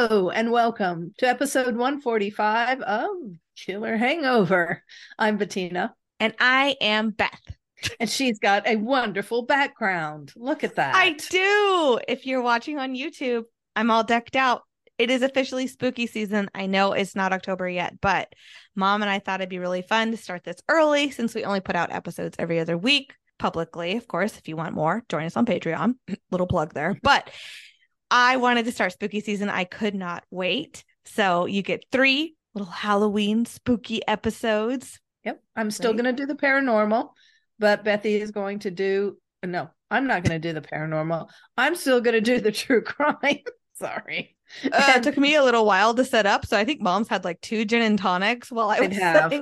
Hello and welcome to episode 145 of Killer Hangover. I'm Bettina. And I am Beth. And she's got a wonderful background. Look at that. I do. If you're watching on YouTube, I'm all decked out. It is officially spooky season. I know it's not October yet, but mom and I thought it'd be really fun to start this early since we only put out episodes every other week publicly. Of course, if you want more, join us on Patreon. Little plug there. But I wanted to start spooky season. I could not wait. So you get three little Halloween spooky episodes. Yep. I'm still right? going to do the paranormal, but Bethy is going to do, no, I'm not going to do the paranormal. I'm still going to do the true crime. Sorry. Uh, it took me a little while to set up. So I think mom's had like two gin and tonics while I was have.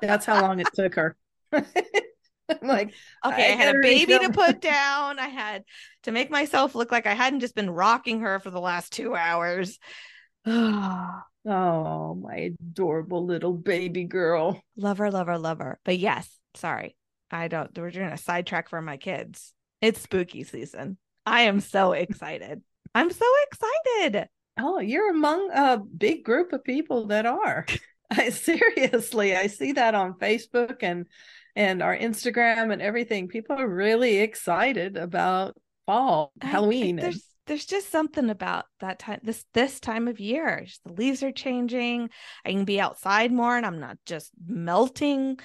That's how long it took her. like, okay, I, I had a baby to put down. I had to make myself look like I hadn't just been rocking her for the last two hours. oh, my adorable little baby girl. Lover, lover, lover. But yes, sorry. I don't, we're doing a sidetrack for my kids. It's spooky season. I am so excited. I'm so excited. Oh, you're among a big group of people that are. I seriously, I see that on Facebook and and our Instagram and everything. People are really excited about fall, I, Halloween. There's there's just something about that time this this time of year. Just the leaves are changing. I can be outside more and I'm not just melting.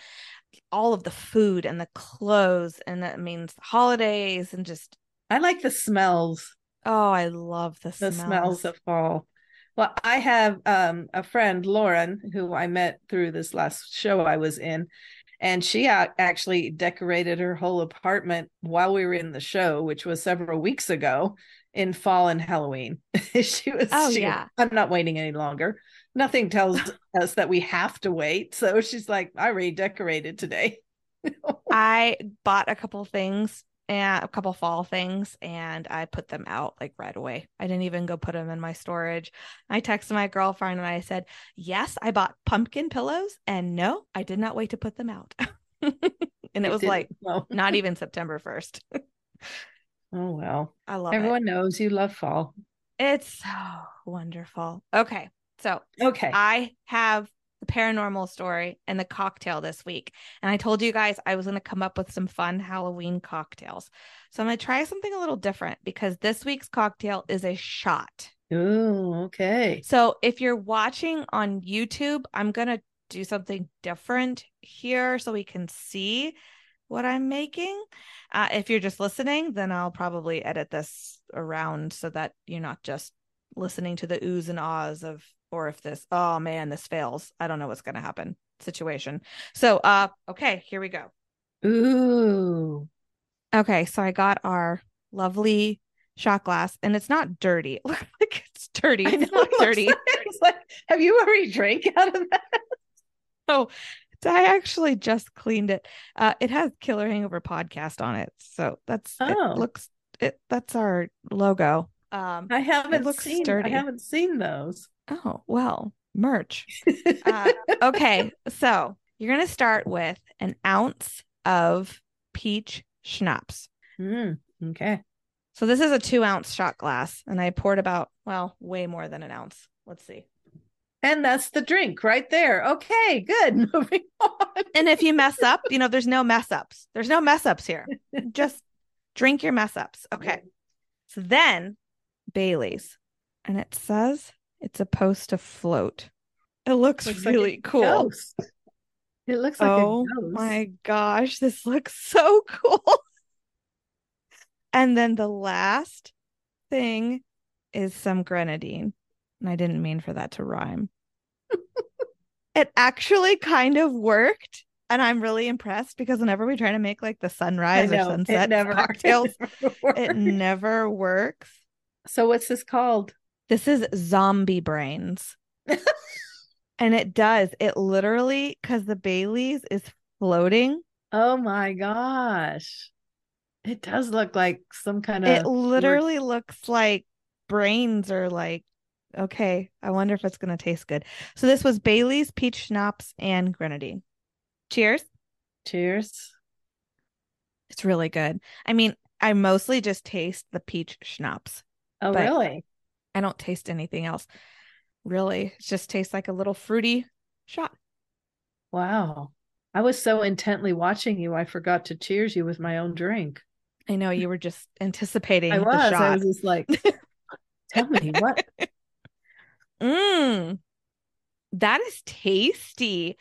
All of the food and the clothes, and that means holidays and just I like the smells. Oh, I love the, the smells. smells of fall. Well, I have um, a friend, Lauren, who I met through this last show I was in, and she actually decorated her whole apartment while we were in the show which was several weeks ago in fall and halloween. She was oh she, yeah. I'm not waiting any longer. Nothing tells us that we have to wait. So she's like i redecorated today. I bought a couple things and a couple fall things and I put them out like right away. I didn't even go put them in my storage. I texted my girlfriend and I said, "Yes, I bought pumpkin pillows and no, I did not wait to put them out." and it was like know. not even September 1st. oh well. I love Everyone it. knows you love fall. It's so wonderful. Okay. So, okay. I have the paranormal story and the cocktail this week. And I told you guys I was going to come up with some fun Halloween cocktails. So I'm going to try something a little different because this week's cocktail is a shot. Oh, okay. So if you're watching on YouTube, I'm going to do something different here so we can see what I'm making. Uh, if you're just listening, then I'll probably edit this around so that you're not just listening to the oohs and ahs of or if this oh man this fails i don't know what's going to happen situation so uh okay here we go ooh okay so i got our lovely shot glass and it's not dirty it looks like it's dirty it's not dirty it's like, have you already drank out of that oh I actually just cleaned it. Uh, it has Killer Hangover podcast on it, so that's oh. it looks it. That's our logo. Um, I haven't seen. Sturdy. I haven't seen those. Oh, well, merch. uh, okay. So you're going to start with an ounce of peach schnapps. Mm, okay. So this is a two ounce shot glass, and I poured about, well, way more than an ounce. Let's see. And that's the drink right there. Okay, good. Moving on. And if you mess up, you know, there's no mess ups. There's no mess ups here. Just drink your mess ups. Okay. So then Bailey's. And it says it's supposed to float. It looks, looks really like cool. Ghost. It looks like oh my gosh, this looks so cool. and then the last thing is some grenadine. And I didn't mean for that to rhyme. it actually kind of worked. And I'm really impressed because whenever we try to make like the sunrise know, or sunset never, cocktails, it never, it never works. So what's this called? This is zombie brains. and it does. It literally, because the Bailey's is floating. Oh my gosh. It does look like some kind of. It literally looks like brains are like, okay, I wonder if it's going to taste good. So this was Bailey's, peach schnapps, and grenadine. Cheers. Cheers. It's really good. I mean, I mostly just taste the peach schnapps. Oh, really? I don't taste anything else. Really, it just tastes like a little fruity shot. Wow. I was so intently watching you, I forgot to cheers you with my own drink. I know you were just anticipating. I the was. shot. I was just like, tell me what. Mm. That is tasty.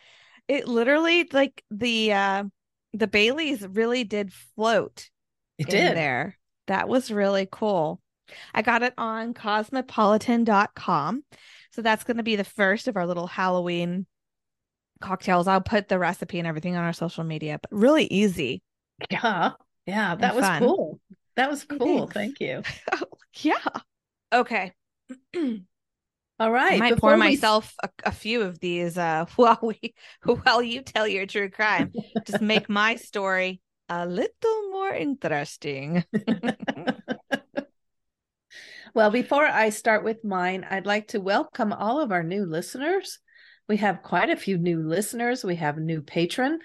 It literally like the uh the Baileys really did float It in did. there. That was really cool. I got it on cosmopolitan.com. So that's going to be the first of our little Halloween cocktails. I'll put the recipe and everything on our social media, but really easy. Yeah. Yeah. That was fun. cool. That was cool. thanks. Thank you. yeah. Okay. All right. I might pour we- myself a, a few of these uh, while we while you tell your true crime. Just make my story a little more interesting. Well, before I start with mine, I'd like to welcome all of our new listeners. We have quite a few new listeners. We have a new patron.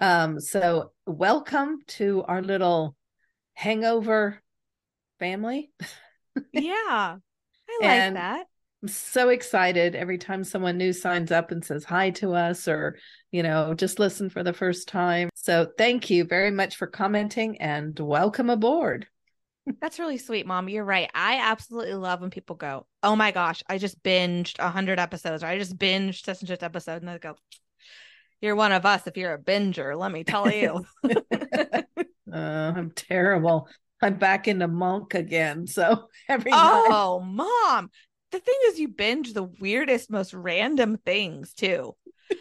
Um, so welcome to our little hangover family. yeah. I like that. I'm so excited every time someone new signs up and says hi to us or, you know, just listen for the first time. So thank you very much for commenting and welcome aboard. That's really sweet, mom. You're right. I absolutely love when people go, "Oh my gosh, I just binged a hundred episodes, or I just binged such and such episode," and they go, "You're one of us if you're a binger." Let me tell you. Uh, I'm terrible. I'm back into monk again. So every night. oh, mom. The thing is, you binge the weirdest, most random things too.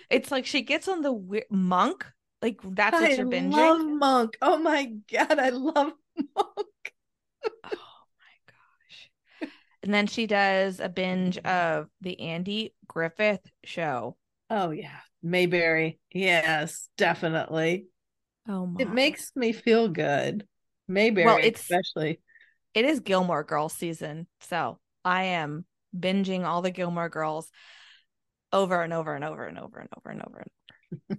It's like she gets on the weird monk. Like that's what I you're binging. love monk. Oh my god, I love monk. Oh my gosh. And then she does a binge of the Andy Griffith show. Oh yeah, Mayberry. Yes, definitely. Oh my. It makes me feel good. Mayberry, Well, it's- especially. it is Gilmore Girls season. So I am binging all the Gilmore Girls over and over and over and over and over and over. And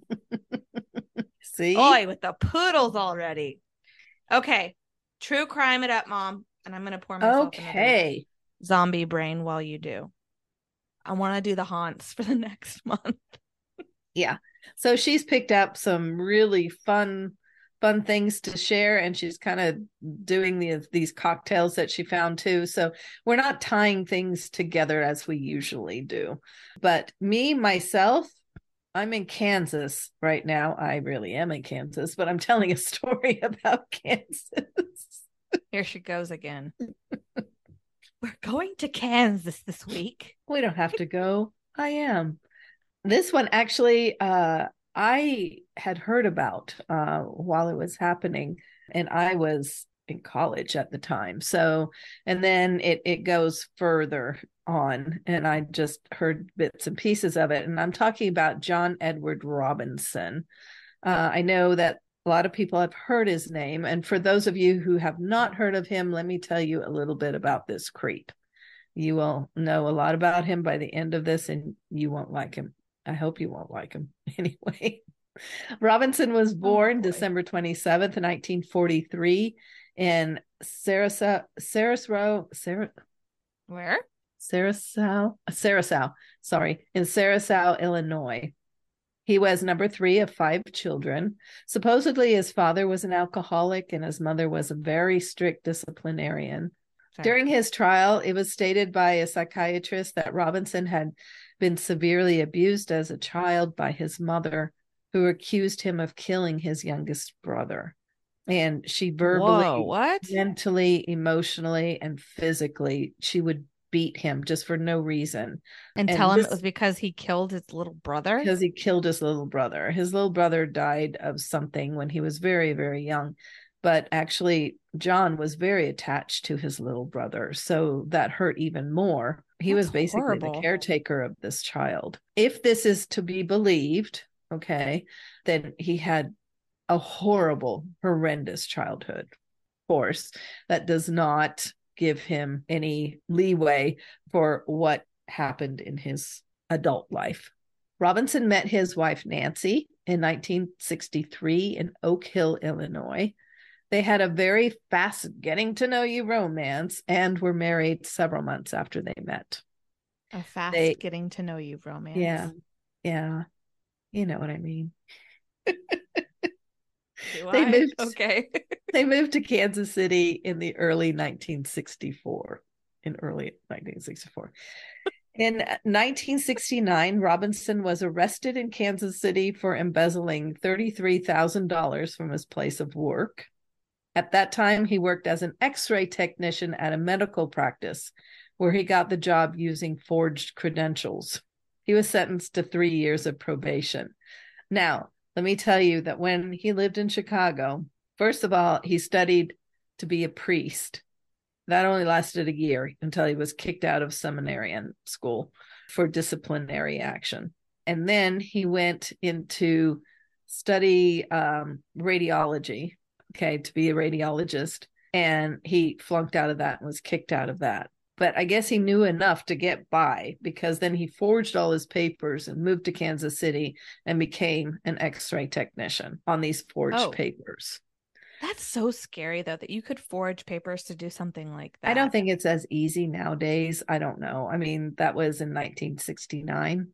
over. See, Boy, with the poodles already. Okay. True crime it up, mom. And I'm gonna pour myself okay. zombie brain while you do. I want to do the haunts for the next month. Yeah. So she's picked up some really fun, fun things to share, and she's kind of doing these these cocktails that she found too. So we're not tying things together as we usually do. But me myself, I'm in Kansas right now. I really am in Kansas, but I'm telling a story about Kansas. Here she goes again. We're going to Kansas this week. We don't have to go. I am. This one actually uh I had heard about uh while it was happening and I was in college at the time. So and then it it goes further on and I just heard bits and pieces of it and I'm talking about John Edward Robinson. Uh I know that a lot of people have heard his name and for those of you who have not heard of him, let me tell you a little bit about this creep. You will know a lot about him by the end of this and you won't like him. I hope you won't like him anyway. Robinson was oh, born boy. December 27th, 1943 in Sarasa, Sarasro, Sarah, Where? Sarasau, Sarasau, sorry, in Sarasau, Illinois. He was number three of five children. Supposedly, his father was an alcoholic and his mother was a very strict disciplinarian. Sorry. During his trial, it was stated by a psychiatrist that Robinson had been severely abused as a child by his mother, who accused him of killing his youngest brother. And she verbally, Whoa, what? mentally, emotionally, and physically, she would beat him just for no reason And, and tell him this- it was because he killed his little brother. because he killed his little brother. His little brother died of something when he was very, very young. But actually, John was very attached to his little brother. So that hurt even more. He That's was basically horrible. the caretaker of this child. If this is to be believed, okay, then he had a horrible, horrendous childhood. Of course, that does not give him any leeway for what happened in his adult life. Robinson met his wife Nancy in 1963 in Oak Hill, Illinois. They had a very fast getting to know you romance and were married several months after they met. A fast They- getting to know you romance. Yeah. Yeah. You know what I mean. Do They I? moved- Okay. They moved to Kansas City in the early 1964. In early 1964. In 1969, Robinson was arrested in Kansas City for embezzling $33,000 from his place of work. At that time, he worked as an x ray technician at a medical practice where he got the job using forged credentials. He was sentenced to three years of probation. Now, let me tell you that when he lived in Chicago, first of all, he studied to be a priest. That only lasted a year until he was kicked out of seminarian school for disciplinary action. And then he went into study um, radiology, okay, to be a radiologist. And he flunked out of that and was kicked out of that. But I guess he knew enough to get by because then he forged all his papers and moved to Kansas City and became an x ray technician on these forged Oh. papers. That's so scary though that you could forge papers to do something like that. I don't think it's as easy nowadays. I don't know. I mean, that was in 1969.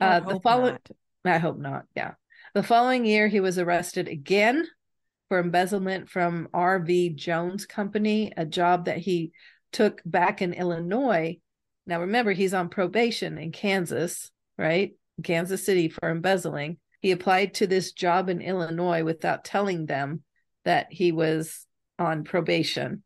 I Uh, the following. I hope not. Yeah. The following year, he was arrested again for embezzlement from RV Jones Company, a job that he took back in Illinois. Now, remember, he's on probation in Kansas, right? Kansas City for embezzling. He applied to this job in Illinois without telling them that he was on probation.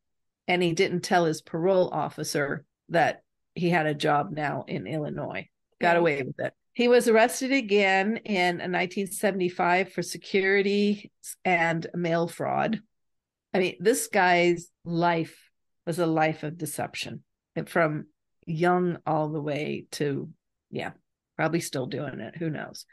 And he didn't tell his parole officer that he had a job now in Illinois. Got away with it. He was arrested again in 1975 for security and mail fraud. I mean, this guy's life was a life of deception from young all the way to, yeah, probably still doing it. Who knows?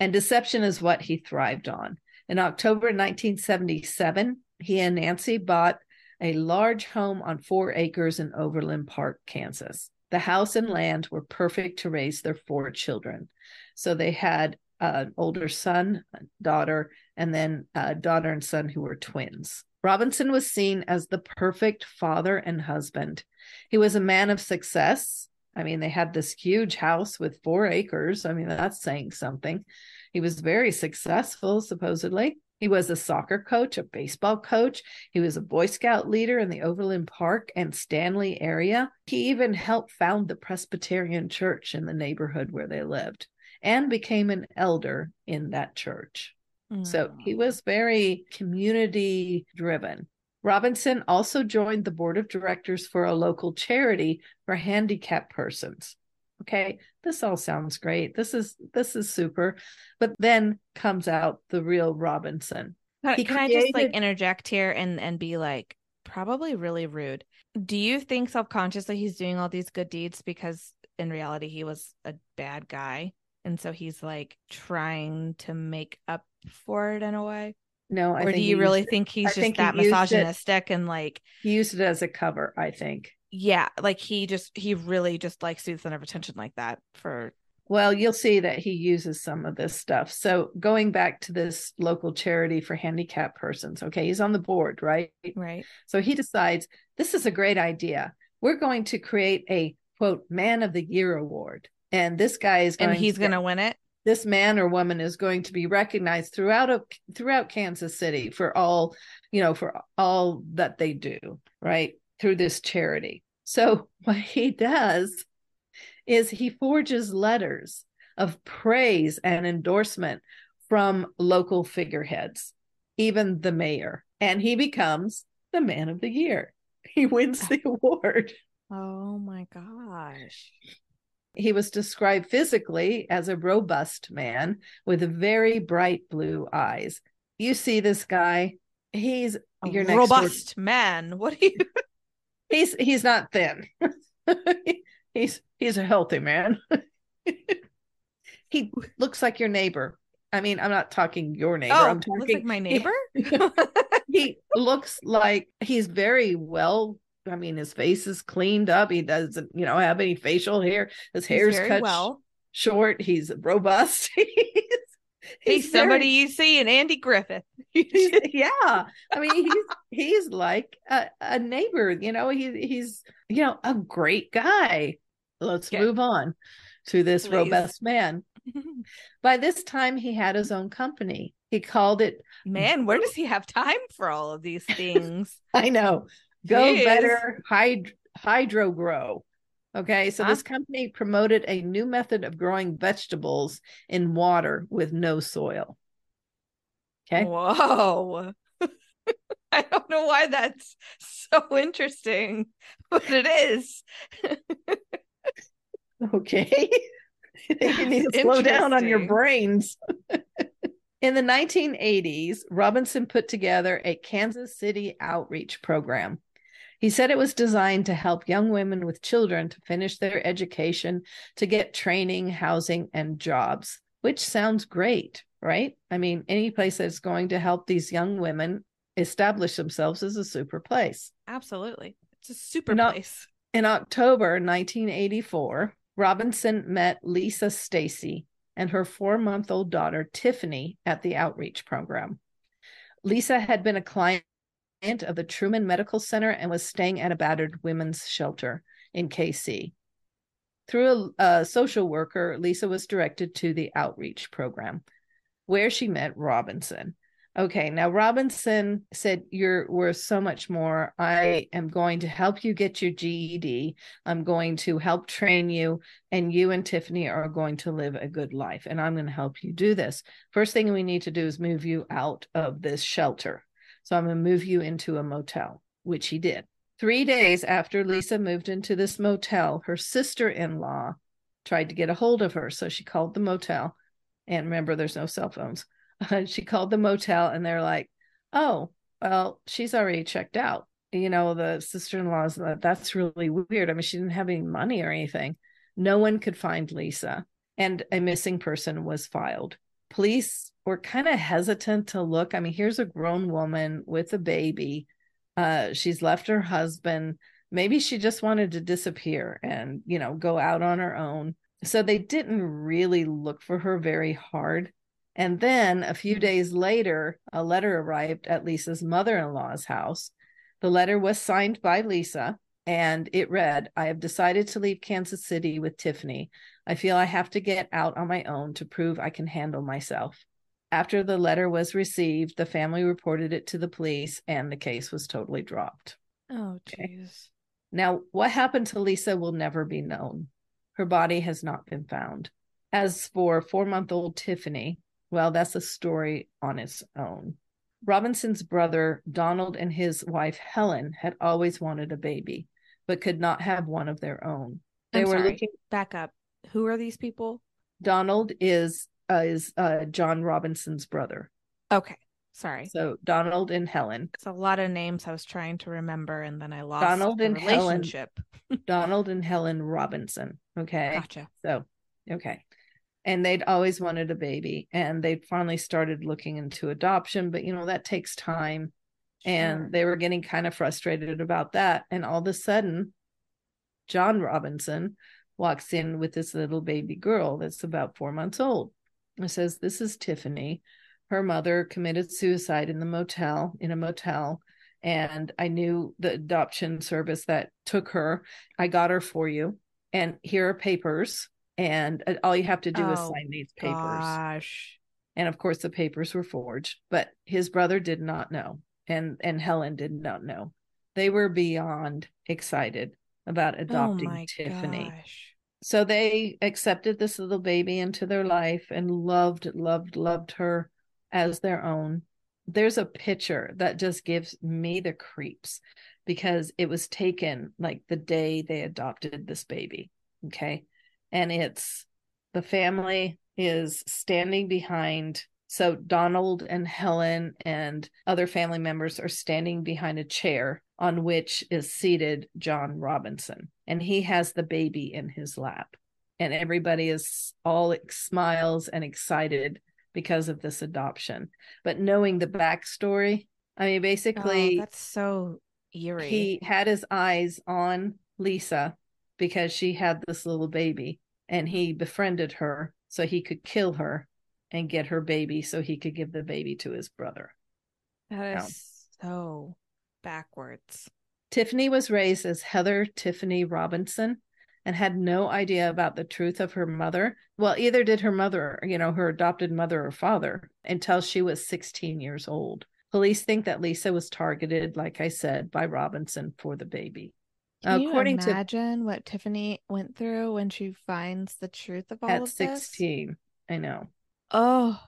And deception is what he thrived on. In October 1977, he and Nancy bought a large home on four acres in Overland Park, Kansas. The house and land were perfect to raise their four children. So they had an older son, daughter, and then a daughter and son who were twins. Robinson was seen as the perfect father and husband. He was a man of success. I mean, they had this huge house with four acres. I mean, that's saying something. He was very successful, supposedly. He was a soccer coach, a baseball coach. He was a Boy Scout leader in the Overland Park and Stanley area. He even helped found the Presbyterian church in the neighborhood where they lived and became an elder in that church. So he Mm. was very community driven. Robinson also joined the board of directors for a local charity for handicapped persons. Okay, this all sounds great. This is this is super. But then comes out the real Robinson. Can, He can I just like interject here and and be like probably really rude? Do you think subconsciously he's doing all these good deeds because in reality he was a bad guy and so he's like trying to make up for it in a way? No, I or do you really think he's just think he that it- misogynistic and like he used it as a cover, I think. yeah, like he just he really just likes to the center of attention like that for Well, you'll see that he uses some of this stuff. So going back to this local charity for handicapped persons, okay, he's on the board, right? right. So he decides this is a great idea. We're going to create a quote man of the year award. And this guy is going And he's to gonna win it. This man or woman is going to be recognized throughout a, throughout Kansas City for all, you know, for all that they do, right? Through this charity. So what he does is he forges letters of praise and endorsement from local figureheads, even the mayor, and he becomes the man of the year. He wins the ah. award. Oh my gosh. He was described physically as a robust man with very bright blue eyes. You see this guy, he's A your door- robust man. What do you he's he's not thin. he's he's a healthy man. he looks like your neighbor. I mean, I'm not talking your neighbor. Oh, I'm looks talking like my neighbor? he looks like he's very well. I mean, his face is cleaned up. He doesn't, you know, have any facial hair. His He's hair's cut well. short. He's robust. he's, He's he's somebody very- you see in Andy Griffith. Yeah, I mean he's he's like a, a neighbor. You know, he he's you know a great guy. Let's Okay. move on to this Please. robust man. By this time, he had his own company. He called it, Man, where does he have time for all of these things? I know, Go Jeez. Better Hyd- Hydro Grow. Okay, so Huh? this company promoted a new method of growing vegetables in water with no soil. Okay, Whoa. I don't know why that's so interesting, but it is. okay. you need to slow down on your brains. In the 1980s, Robinson put together a Kansas City outreach program. He said it was designed to help young women with children to finish their education, to get training, housing, and jobs, which sounds great, right? I mean, any place that's going to help these young women establish themselves is a super place. Absolutely. It's a super No. place. In October 1984, Robinson met Lisa Stasi and her four month old daughter, Tiffany, at the outreach program. Lisa had been a client of the Truman Medical Center and was staying at a battered women's shelter in KC. Through a, a social worker, Lisa was directed to the outreach program where she met Robinson. Okay, now Robinson said, You're worth so much more. I am going to help you get your GED. I'm going to help train you, and you and Tiffany are going to live a good life. And I'm going to help you do this. First thing we need to do is move you out of this shelter. So I'm going to move you into a motel, which he did. Three days after Lisa moved into this motel, her sister in law tried to get a hold of her. So she called the motel. And remember, there's no cell phones. she called the motel and they're like, oh, well, she's already checked out. You know, the sister in law's that's really weird. I mean, she didn't have any money or anything. No one could find Lisa, and a missing person was filed. Police were kind of hesitant to look. I mean, here's a grown woman with a baby. Uh, she's left her husband. Maybe she just wanted to disappear and, you know, go out on her own. So they didn't really look for her very hard. And then a few days later, a letter arrived at Lisa's mother in law's house. The letter was signed by Lisa and it read I have decided to leave Kansas City with Tiffany. I feel I have to get out on my own to prove I can handle myself. After the letter was received, the family reported it to the police and the case was totally dropped. Oh, Okay. jeez. Now, what happened to Lisa will never be known. Her body has not been found. As for four month old Tiffany, well, that's a story on its own. Robinson's brother, Donald, and his wife, Helen, had always wanted a baby, but could not have one of their own. They I'm were sorry. looking. Back up. Who are these people? Donald is uh, is uh, John Robinson's brother. Okay. Sorry. So Donald and Helen. It's a lot of names I was trying to remember and then I lost Donald the and Helen. Donald and Helen Robinson. Okay. Gotcha. So, okay. And they'd always wanted a baby and they'd finally started looking into adoption, but you know, that takes time. And they were getting kind of frustrated about that. And all of a sudden, John Robinson walks in with this little baby girl that's about four months old. And says, This is Tiffany. Her mother committed suicide in the motel, in a motel. And I knew the adoption service that took her. I got her for you. And here are papers. And uh, all you have to do is Oh, sign these papers. Gosh. And of course, the papers were forged, but his brother did not know. And, and Helen did not know. They were beyond excited about adopting oh Tiffany. gosh. So they accepted this little baby into their life and loved, loved, loved her as their own. There's a picture that just gives me the creeps because it was taken like the day they adopted this baby. Okay. And it's the family is standing behind. So Donald and Helen and other family members are standing behind a chair on which is seated John Robinson. And he has the baby in his lap. And everybody is all smiles and excited because of this adoption. But knowing the backstory, I mean, Oh, basically, that's so eerie. he had his eyes on Lisa because she had this little baby and he befriended her so he could kill her and get her baby so he could give the baby to his brother. That is so backwards. Tiffany was raised as Heather Tiffany Robinson and had no idea about the truth of her mother. Well, either did her mother, you know, her adopted mother or father until she was 16 years old. Police think that Lisa was targeted, like I said, by Robinson for the baby. Can According you imagine to, what Tiffany went through when she finds the truth of all at of 16. I know. Oh,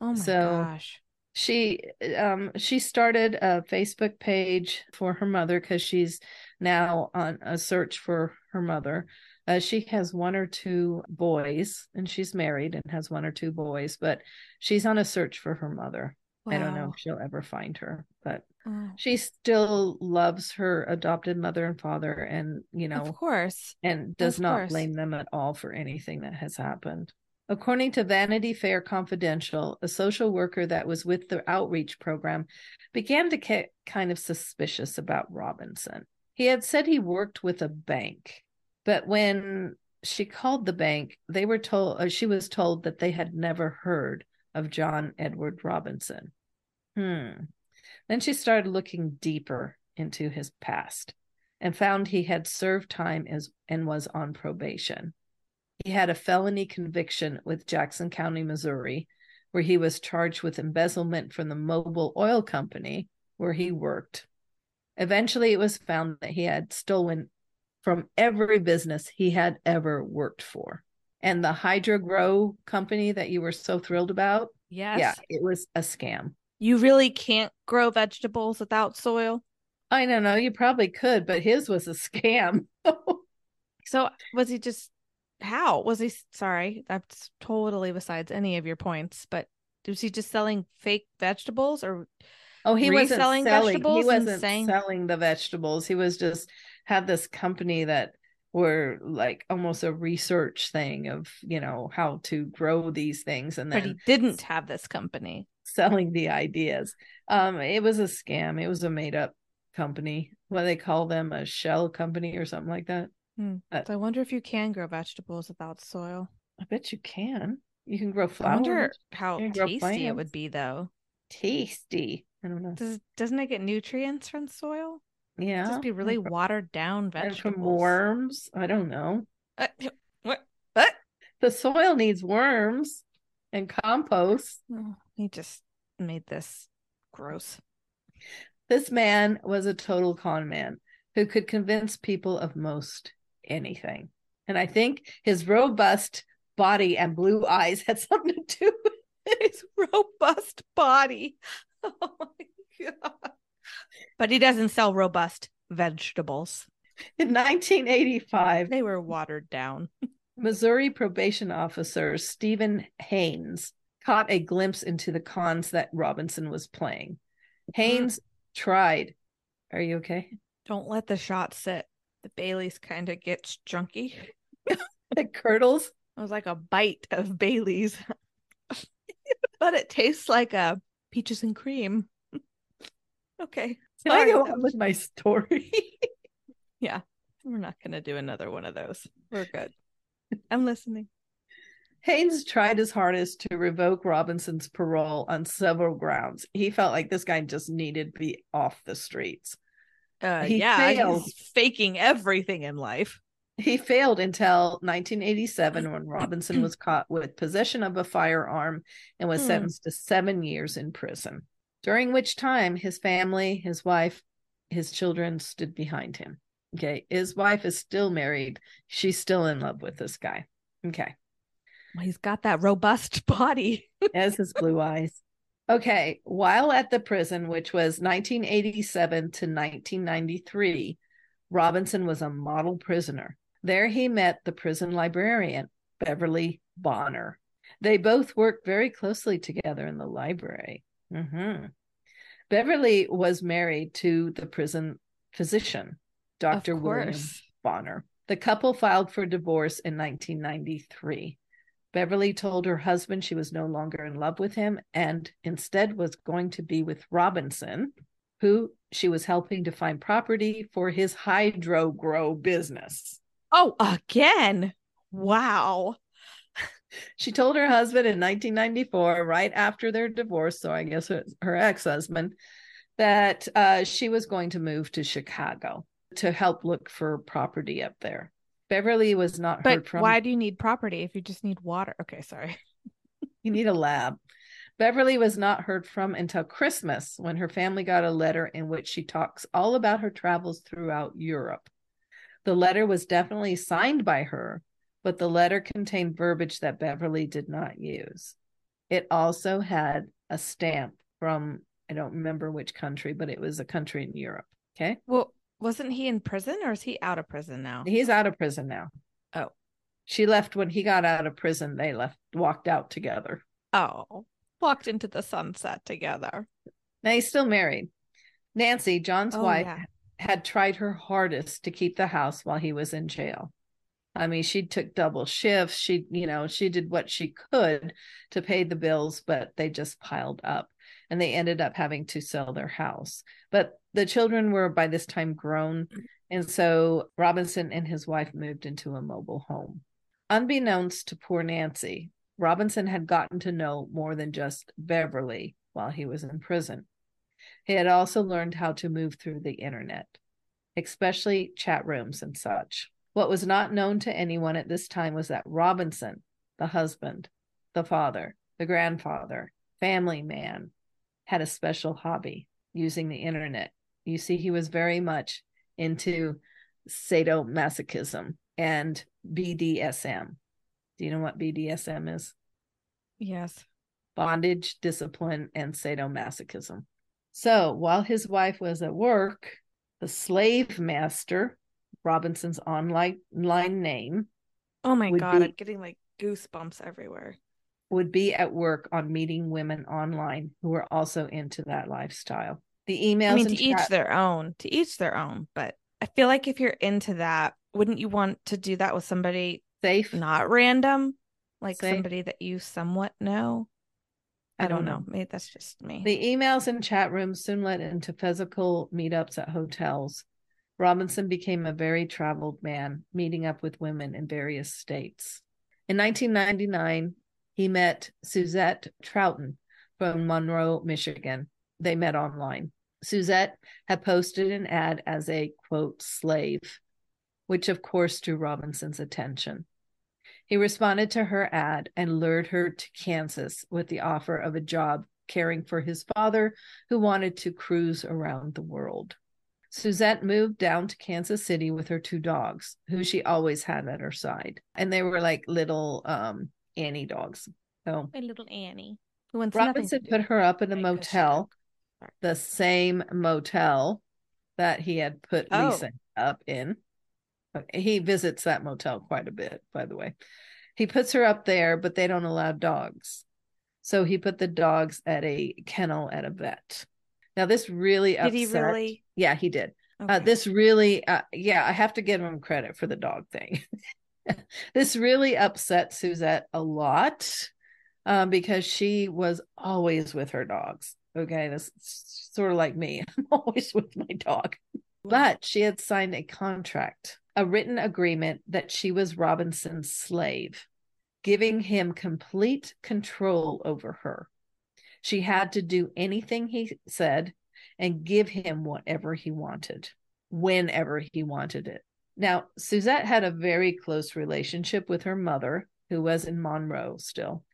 oh my so, gosh. She um she started a Facebook page for her mother because she's now on a search for her mother. Uh, she has one or two boys and she's married and has one or two boys, but she's on a search for her mother. Wow. I don't know if she'll ever find her, but oh. she still loves her adopted mother and father, and you know, of course, and does of not course. blame them at all for anything that has happened. According to Vanity Fair Confidential, a social worker that was with the outreach program began to get kind of suspicious about Robinson. He had said he worked with a bank, but when she called the bank, they were told, uh, she was told that they had never heard of John Edward Robinson. Hmm. Then she started looking deeper into his past and found he had served time as and was on probation. He had a felony conviction with Jackson County, Missouri, where he was charged with embezzlement from the Mobil Oil Company where he worked. Eventually, it was found that he had stolen from every business he had ever worked for. And the Hydro Grow company that you were so thrilled about, yes. Yeah, it was a scam. You really can't grow vegetables without soil. I don't know. You probably could, but his was a scam. so was he just how was he? Sorry, that's totally besides any of your points. But was he just selling fake vegetables or? Oh, he wasn't selling vegetables. He wasn't saying... selling the vegetables. He was just had this company that were like almost a research thing of you know how to grow these things and then but he didn't have this company selling the ideas. Um, it was a scam. It was a made up company. What they call them, a shell company or something like that. Hmm. Uh, so I wonder if you can grow vegetables without soil. I bet you can. You can grow flowers. I wonder how tasty it would be, though. Tasty. I don't know. Does doesn't it get nutrients from soil? Yeah, It'd just be really from, watered down vegetables. And from worms. I don't know. Uh, what? What? The soil needs worms and compost. Oh, he just made this gross. This man was a total con man who could convince people of most anything. And I think his robust body and blue eyes had something to do with his robust body. Oh my God. But he doesn't sell robust vegetables. In 1985, they were watered down. Missouri probation officer Stephen Haymes caught a glimpse into the cons that Robinson was playing. Haymes mm. tried. Are you okay? Don't let the shot sit the Bailey's kind of gets junky. it curdles. It was like a bite of Bailey's, but it tastes like a peaches and cream. okay. Can I go on with my story? yeah. We're not going to do another one of those. We're good. I'm listening. Haymes tried his hardest to revoke Robinson's parole on several grounds. He felt like this guy just needed to be off the streets. Uh, he yeah, failed. he's faking everything in life. He failed until 1987 when Robinson was caught with possession of a firearm and was hmm. sentenced to seven years in prison, during which time his family, his wife, his children stood behind him. Okay. His wife is still married. She's still in love with this guy. Okay. Well, he's got that robust body. As his blue eyes. Okay, while at the prison, which was 1987 to 1993, Robinson was a model prisoner. There he met the prison librarian, Beverly Bonner. They both worked very closely together in the library. Mm-hmm. Beverly was married to the prison physician, Dr. William Bonner. The couple filed for divorce in 1993. Beverly told her husband she was no longer in love with him and instead was going to be with Robinson, who she was helping to find property for his hydro grow business. Oh, again. Wow. She told her husband in 1994, right after their divorce, so I guess her ex husband, that uh, she was going to move to Chicago to help look for property up there. Beverly was not but heard from. Why do you need property if you just need water? Okay, sorry. you need a lab. Beverly was not heard from until Christmas when her family got a letter in which she talks all about her travels throughout Europe. The letter was definitely signed by her, but the letter contained verbiage that Beverly did not use. It also had a stamp from, I don't remember which country, but it was a country in Europe. Okay. Well, wasn't he in prison or is he out of prison now? He's out of prison now. Oh. She left when he got out of prison. They left, walked out together. Oh, walked into the sunset together. Now he's still married. Nancy, John's Oh, wife, yeah. had tried her hardest to keep the house while he was in jail. I mean, she took double shifts. She, you know, she did what she could to pay the bills, but they just piled up and they ended up having to sell their house. But the children were by this time grown. Mm. And so Robinson and his wife moved into a mobile home. Unbeknownst to poor Nancy, Robinson had gotten to know more than just Beverly while he was in prison. He had also learned how to move through the internet, especially chat rooms and such. What was not known to anyone at this time was that Robinson, the husband, the father, the grandfather, family man, had a special hobby using the internet. You see, he was very much into sadomasochism and BDSM. Do you know what BDSM is? Yes. Bondage, discipline, and sadomasochism. So while his wife was at work, the slave master, Robinson's online name, Oh my god, be- I'm getting like goosebumps everywhere. would be at work on meeting women online who were also into that lifestyle. The emails I mean, to each their own, to each their own. But I feel like if you're into that, wouldn't you want to do that with somebody safe. not random, like Safe. somebody that you somewhat know? I, don't know. Maybe that's just me. The emails and chat rooms soon led into physical meetups at hotels. Robinson became a very traveled man, meeting up with women in various states. In 1999, he met Suzette Trouten from Monroe, Michigan. They met online. Suzette had posted an ad as a quote slave, which of course drew Robinson's attention. He responded to her ad and lured her to Kansas with the offer of a job caring for his father, who wanted to cruise around the world. Suzette moved down to Kansas City with her two dogs, who she always had at her side. And they were like little um Annie dogs. So My little Annie. Who wants Robinson nothing to do put her up in a with my cushy motel. The same motel that he had put Oh. Lisa up in. He visits that motel quite a bit, by the way. He puts her up there, but they don't allow dogs. So he put the dogs at a kennel at a vet. Now this really upset. Did he really? Yeah, he did. Uh, this really, uh, yeah, I have to give him credit for the dog thing. this really upset Suzette a lot um, because she was always with her dogs. Okay, this is sort of like me. I'm always with my dog. But she had signed a contract, a written agreement that she was Robinson's slave, giving him complete control over her. She had to do anything he said and give him whatever he wanted, whenever he wanted it. Now, Suzette had a very close relationship with her mother, who was in Monroe still.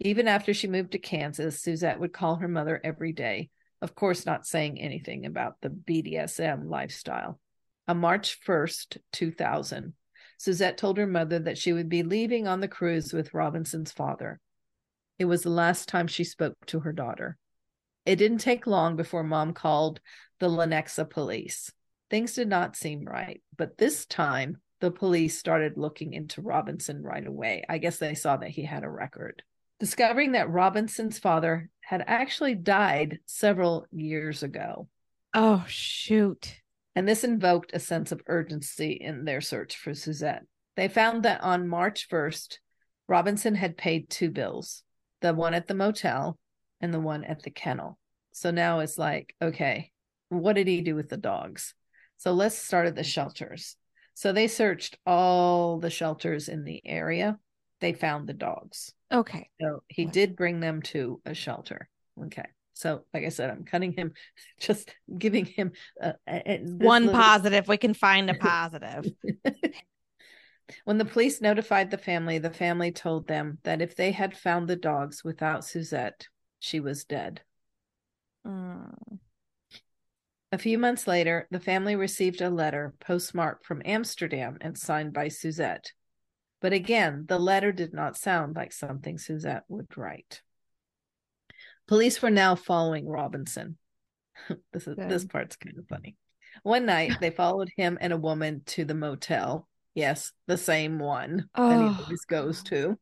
Even after she moved to Kansas, Suzette would call her mother every day, of course, not saying anything about the BDSM lifestyle. On March 1st, 2000, Suzette told her mother that she would be leaving on the cruise with Robinson's father. It was the last time she spoke to her daughter. It didn't take long before mom called the Lenexa police. Things did not seem right, but this time the police started looking into Robinson right away. I guess they saw that he had a record. Discovering that Robinson's father had actually died several years ago. Oh shoot. And this invoked a sense of urgency in their search for Suzette. They found that on March 1st, Robinson had paid two bills the one at the motel and the one at the kennel. So now it's like, okay, what did he do with the dogs? So let's start at the shelters. So they searched all the shelters in the area they found the dogs. Okay. So he did bring them to a shelter. Okay. So, like I said, I'm cutting him, just giving him uh, One little- positive. We can find a positive. when the police notified the family, the family told them that if they had found the dogs without Suzette, she was dead. Mm. A few months later, the family received a letter postmarked from Amsterdam and signed by Suzette. But again, the letter did not sound like something Suzette would write. Police were now following Robinson. this is this part's kind of funny. One night, they followed him and a woman to the motel. Yes, the same one that he Oh, always goes to.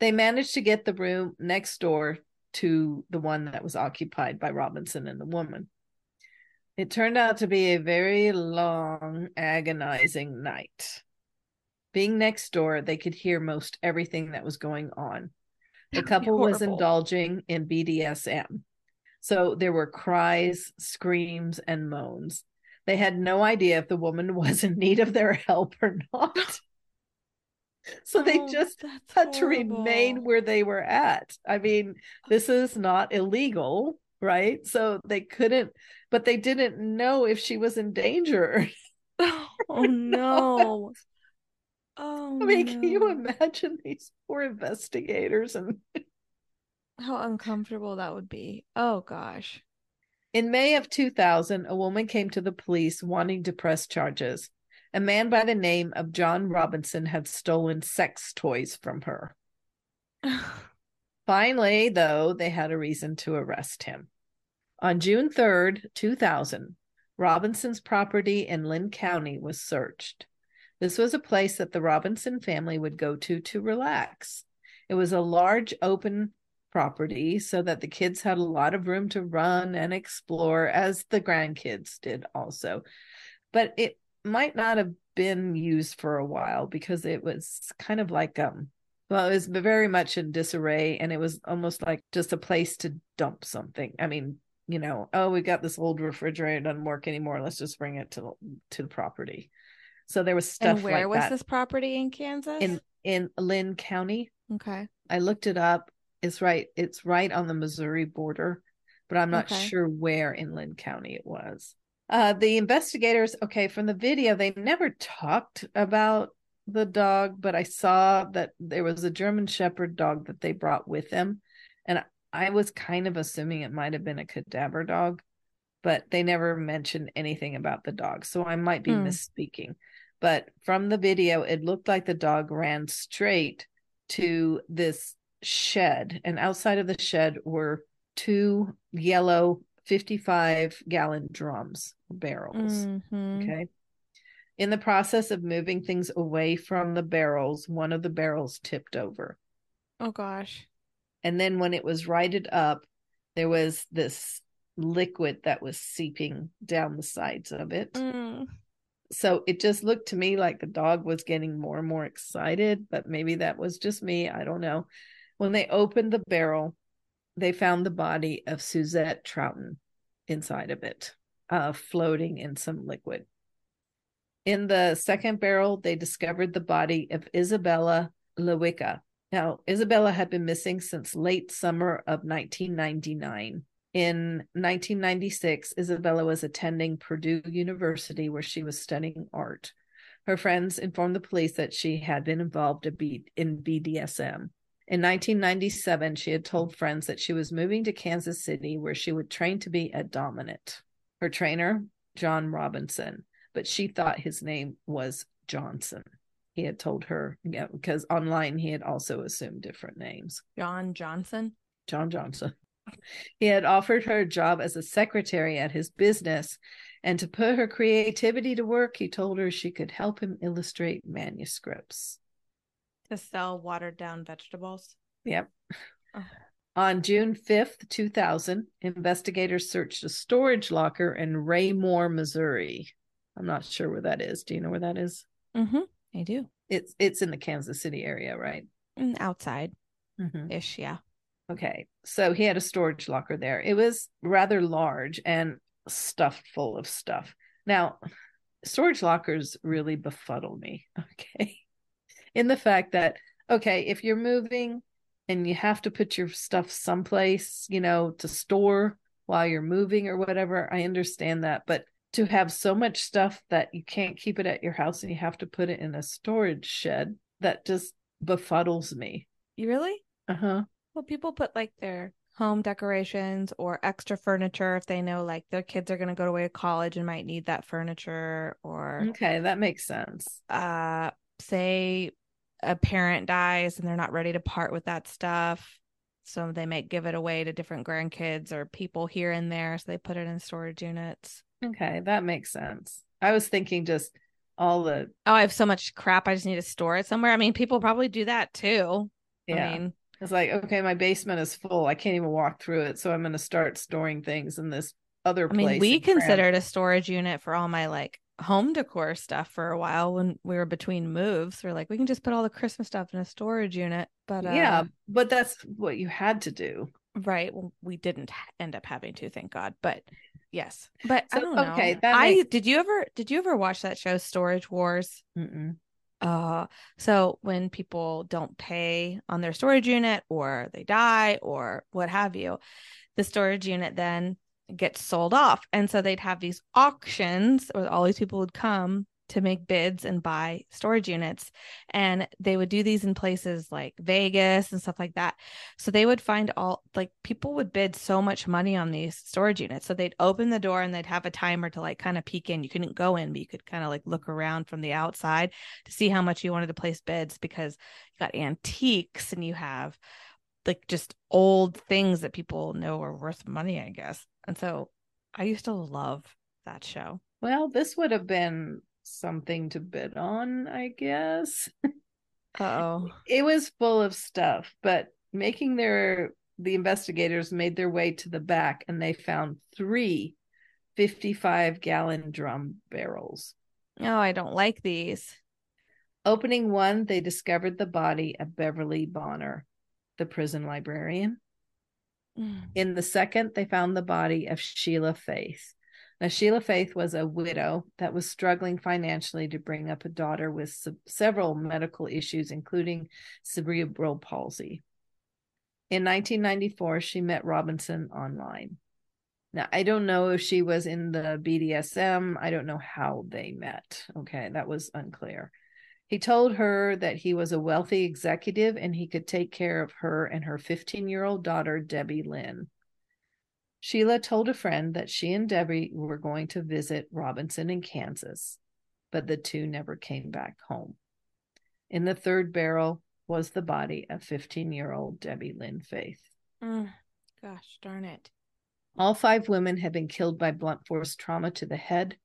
They managed to get the room next door to the one that was occupied by Robinson and the woman. It turned out to be a very long, agonizing night. Being next door, they could hear most everything that was going on. The couple was indulging in BDSM. So there were cries, screams, and moans. They had no idea if the woman was in need of their help or not. so they Oh, just that's had to remain where they were at. I mean, this is not illegal, right? So they couldn't, but they didn't know if she was in danger. Oh no. Oh I mean, can you imagine these poor investigators? And How uncomfortable that would be. Oh gosh. in May of 2000, a woman came to the police wanting to press charges. A man by the name of John Robinson had stolen sex toys from her. Finally, though, they had a reason to arrest him. On June 3rd, 2000, Robinson's property in Linn County was searched. This was a place that the Robinson family would go to to relax. It was a large open property so that the kids had a lot of room to run and explore, as the grandkids did also. But it might not have been used for a while because it was kind of like um well, it was very much in disarray, and it was almost like just a place to dump something. I mean, you know, oh, we got this old refrigerator doesn't work anymore. Let's just bring it to to the property. So there was stuff and where like was that this property in Kansas? in in Linn County. okay. I looked it up. It's right. It's right on the Missouri border, but I'm not Okay. sure where in Linn County it was. Uh, the investigators, okay, from the video, they never talked about the dog, but I saw that there was a German Shepherd dog that they brought with them, and I was kind of assuming it might have been a cadaver dog, but they never mentioned anything about the dog, so I might be Hmm. misspeaking. But from the video, it looked like the dog ran straight to this shed, and outside of the shed were two yellow 55 gallon drums, barrels. Mhm. Okay. In the process of moving things away from the barrels, one of the barrels tipped over. Oh gosh. And then when it was righted up, there was this liquid that was seeping down the sides of it. Mm. So it just looked to me like the dog was getting more and more excited, but maybe that was just me. I don't know. When they opened the barrel, they found the body of Suzette Trouten inside of it, uh, floating in some liquid. In the second barrel, they discovered the body of Isabella Lewicka. Now, Isabella had been missing since late summer of 1999. In 1996, Isabella was attending Purdue University where she was studying art. Her friends informed the police that she had been involved in BDSM. In 1997, she had told friends that she was moving to Kansas City where she would train to be a dominant. Her trainer, John Robinson, but she thought his name was Johnson. He had told her, because online he had also assumed different names. John Johnson. John Johnson. He had offered her a job as a secretary at his business, and to put her creativity to work, he told her she could help him illustrate manuscripts. To sell watered down vegetables. Yep. Oh. On June 5th, 2000, investigators searched a storage locker in Raymore, Missouri. I'm not sure where that is. Do you know where that is? Mm-hmm. I do. It's it's in the Kansas City area, right? Mm, outside Mm-hmm. ish, yeah. Okay. So he had a storage locker there. It was rather large and stuffed full of stuff. Now, storage lockers really befuddle me. Okay. In the fact that, okay, if you're moving and you have to put your stuff someplace, you know, to store while you're moving or whatever, I understand that. But to have so much stuff that you can't keep it at your house and you have to put it in a storage shed, that just befuddles me. You really? Uh huh. Well, people put like their home decorations or extra furniture if they know like their kids are going to go away to college and might need that furniture or Okay, that makes sense. uh say a parent dies and they're not ready to part with that stuff so they might give it away to different grandkids or people here and there so they put it in storage units Okay, that makes sense. I was thinking just all the oh i have so much crap i just need to store it somewhere i mean people probably do that too yeah. i mean It's like, okay, my basement is full. I can't even walk through it. So I'm going to start storing things in this other i mean we considered a storage unit for all my like home decor stuff for a while when we were between moves we're like we can just put all the christmas stuff in a storage unit but uh, yeah, but that's what you had to do. Right. Well, we didn't end up having to, thank God. But yes. But I don't know. okay, that I makes- did you ever did you ever watch that show Storage Wars? Mm-mm. Uh so when people don't pay on their storage unit or they die or what have you, the storage unit then gets sold off. And so they'd have these auctions where all these people would come to make bids and buy storage units. And they would do these in places like Vegas and stuff like that. So they would find all like people would bid so much money on these storage units. So they'd open the door and they'd have a timer to like kind of peek in. You couldn't go in, but you could kind of like look around from the outside to see how much you wanted to place bids because you got antiques and you have like just old things that people know are worth money, I guess. And so I used to love that show. Well, this would have been something to bid on, I guess. Oh, It was full of stuff, but making their the investigators made their way to the back and they found three 55 gallon drum barrels. oh, I don't like these. Opening one, they discovered the body of Beverly Bonner, the prison librarian. Mm. In the second, they found the body of Sheila Faith. Now, Sheila Faith was a widow that was struggling financially to bring up a daughter with se- several medical issues, including cerebral palsy. In 1994, she met Robinson online. Now, I don't know if she was in the BDSM. I don't know how they met. Okay, that was unclear. He told her that he was a wealthy executive and he could take care of her and her 15 year old daughter, Debbie Lynn. Sheila told a friend that she and Debbie were going to visit Robinson in Kansas, but the two never came back home. In the third barrel was the body of 15 year old Debbie Lynn Faith. Mm. Gosh darn it. All five women had been killed by blunt force trauma to the head.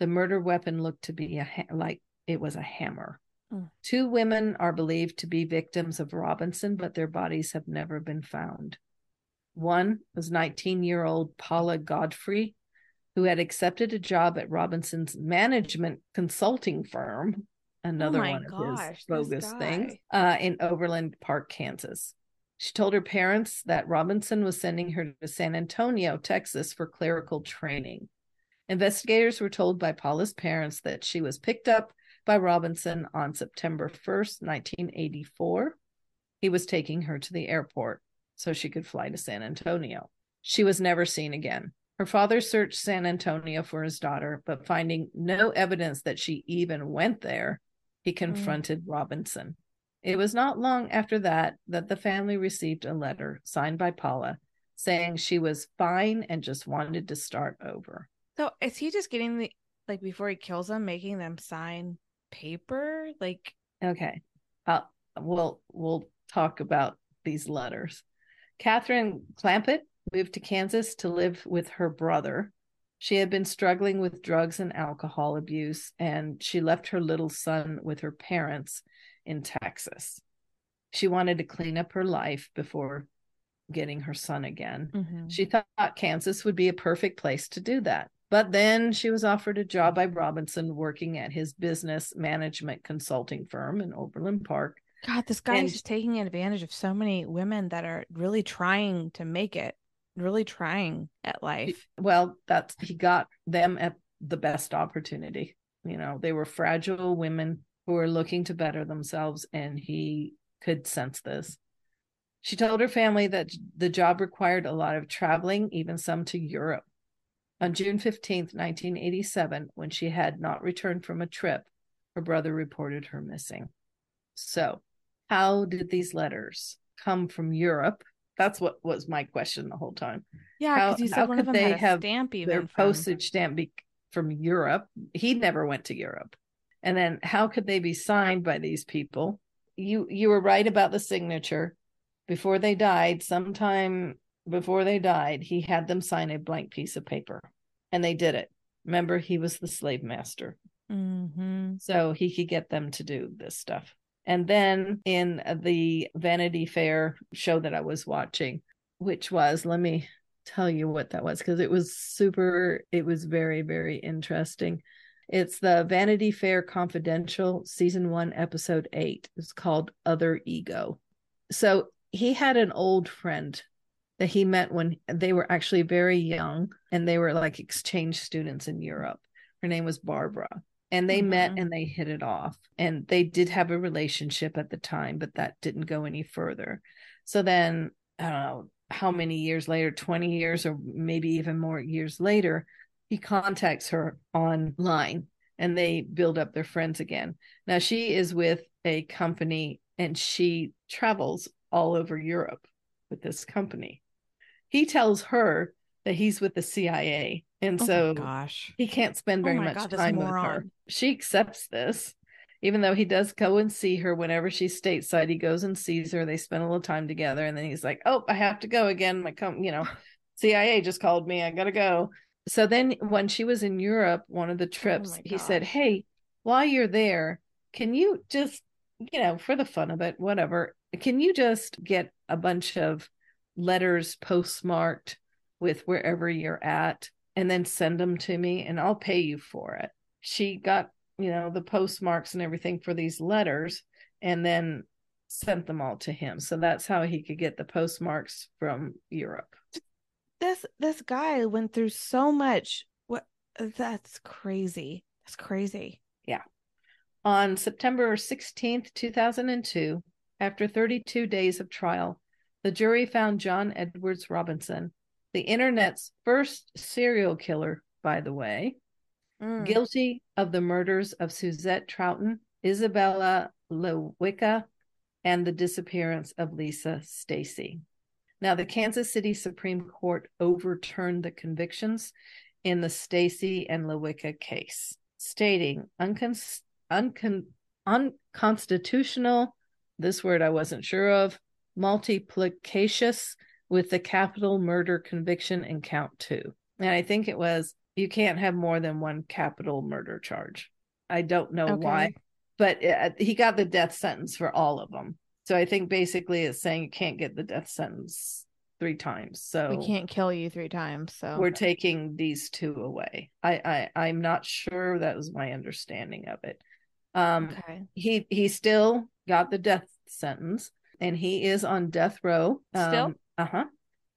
The murder weapon looked to be a ha- like it was a hammer. Mm. Two women are believed to be victims of Robinson, but their bodies have never been found. One was 19 year old Paula Godfrey, who had accepted a job at Robinson's management consulting firm, another Oh one of gosh, his bogus things, uh, in Overland Park, Kansas. She told her parents that Robinson was sending her to San Antonio, Texas for clerical training. Investigators were told by Paula's parents that she was picked up by Robinson on September 1st, 1984. He was taking her to the airport so she could fly to San Antonio. She was never seen again. Her father searched San Antonio for his daughter, but finding no evidence that she even went there, he confronted Robinson. It was not long after that that the family received a letter signed by Paula saying she was fine and just wanted to start over. So is he just getting the like before he kills them, making them sign paper? Like Okay. Uh, we'll we'll talk about these letters. Catherine Clampitt moved to Kansas to live with her brother. She had been struggling with drugs and alcohol abuse, and she left her little son with her parents in Texas. She wanted to clean up her life before getting her son again. mhm. She thought Kansas would be a perfect place to do that. But then she was offered a job by Robinson working at his business management consulting firm in Overland Park. God, this guy And- is just taking advantage of so many women that are really trying to make it, really trying at life. Well, that's he got them at the best opportunity. You know, they were fragile women who were looking to better themselves, and he could sense this. She told her family that the job required a lot of traveling, even some to Europe. On June 15th, 1987, when she had not returned from a trip, her brother reported her missing. So, how did these letters come from Europe? That's what was my question the whole time. Yeah, because you said one of them they have stamp even their from... postage stamp be- from Europe. He never went to Europe. And then how could they be signed by these people? You you were right about the signature. Before they died, sometime before they died, he had them sign a blank piece of paper. And they did it. Remember, he was the slave master. Mm-hmm. So he could get them to do this stuff. And then in the Vanity Fair show that I was watching, which was, let me tell you what that was, because it was super, it was very, very interesting. It's the Vanity Fair Confidential, season one, episode eight. It's called Other Ego. So he had an old friend that he met when they were actually very young and they were like exchange students in Europe. Her name was Barbara. And they mm-hmm. met and they hit it off. And they did have a relationship at the time, but that didn't go any further. So then, I don't know how many years later, 20 years or maybe even more years later, he contacts her online and they build up their friends again. Now she is with a company and she travels all over Europe with this company. He tells her that he's with the CIA. And oh so gosh. he can't spend very oh much God, time with her. She accepts this, even though he does go and see her whenever she's stateside. He goes and sees her. They spend a little time together, and then he's like, "Oh, I have to go again. My com, you know, CIA just called me. I gotta go." So then, when she was in Europe, one of the oh trips, oh he said, "Hey, while you're there, can you just, you know, for the fun of it, whatever, can you just get a bunch of letters postmarked with wherever you're at and then send them to me and I'll pay you for it. She got, you know, the postmarks and everything for these letters and then sent them all to him. So that's how he could get the postmarks from Europe. This this guy went through so much. What that's crazy. That's crazy. Yeah. On September 16th, 2002, after 32 days of trial, the jury found John Edwards Robinson, the internet's first serial killer, by the way, mm. guilty of the murders of Suzette Trouten, Isabella Lewicka, and the disappearance of Lisa Stasi. Now, the Kansas City Supreme Court overturned the convictions in the Stasi and Lewicka case, stating uncon- uncon- unconstitutional, this word I wasn't sure of, multiplicacious with the capital murder conviction in count two. And I think it was you can't have more than one capital murder charge. I don't know okay. why, but it, uh, he got the death sentence for all of them. So I think basically it's saying you can't get the death sentence three times. So we can't kill you three times. So we're taking these two away. I, I I'm not sure that was my understanding of it. Um okay. he he still got the death sentence and he is on death row. Um, Still? Uh huh.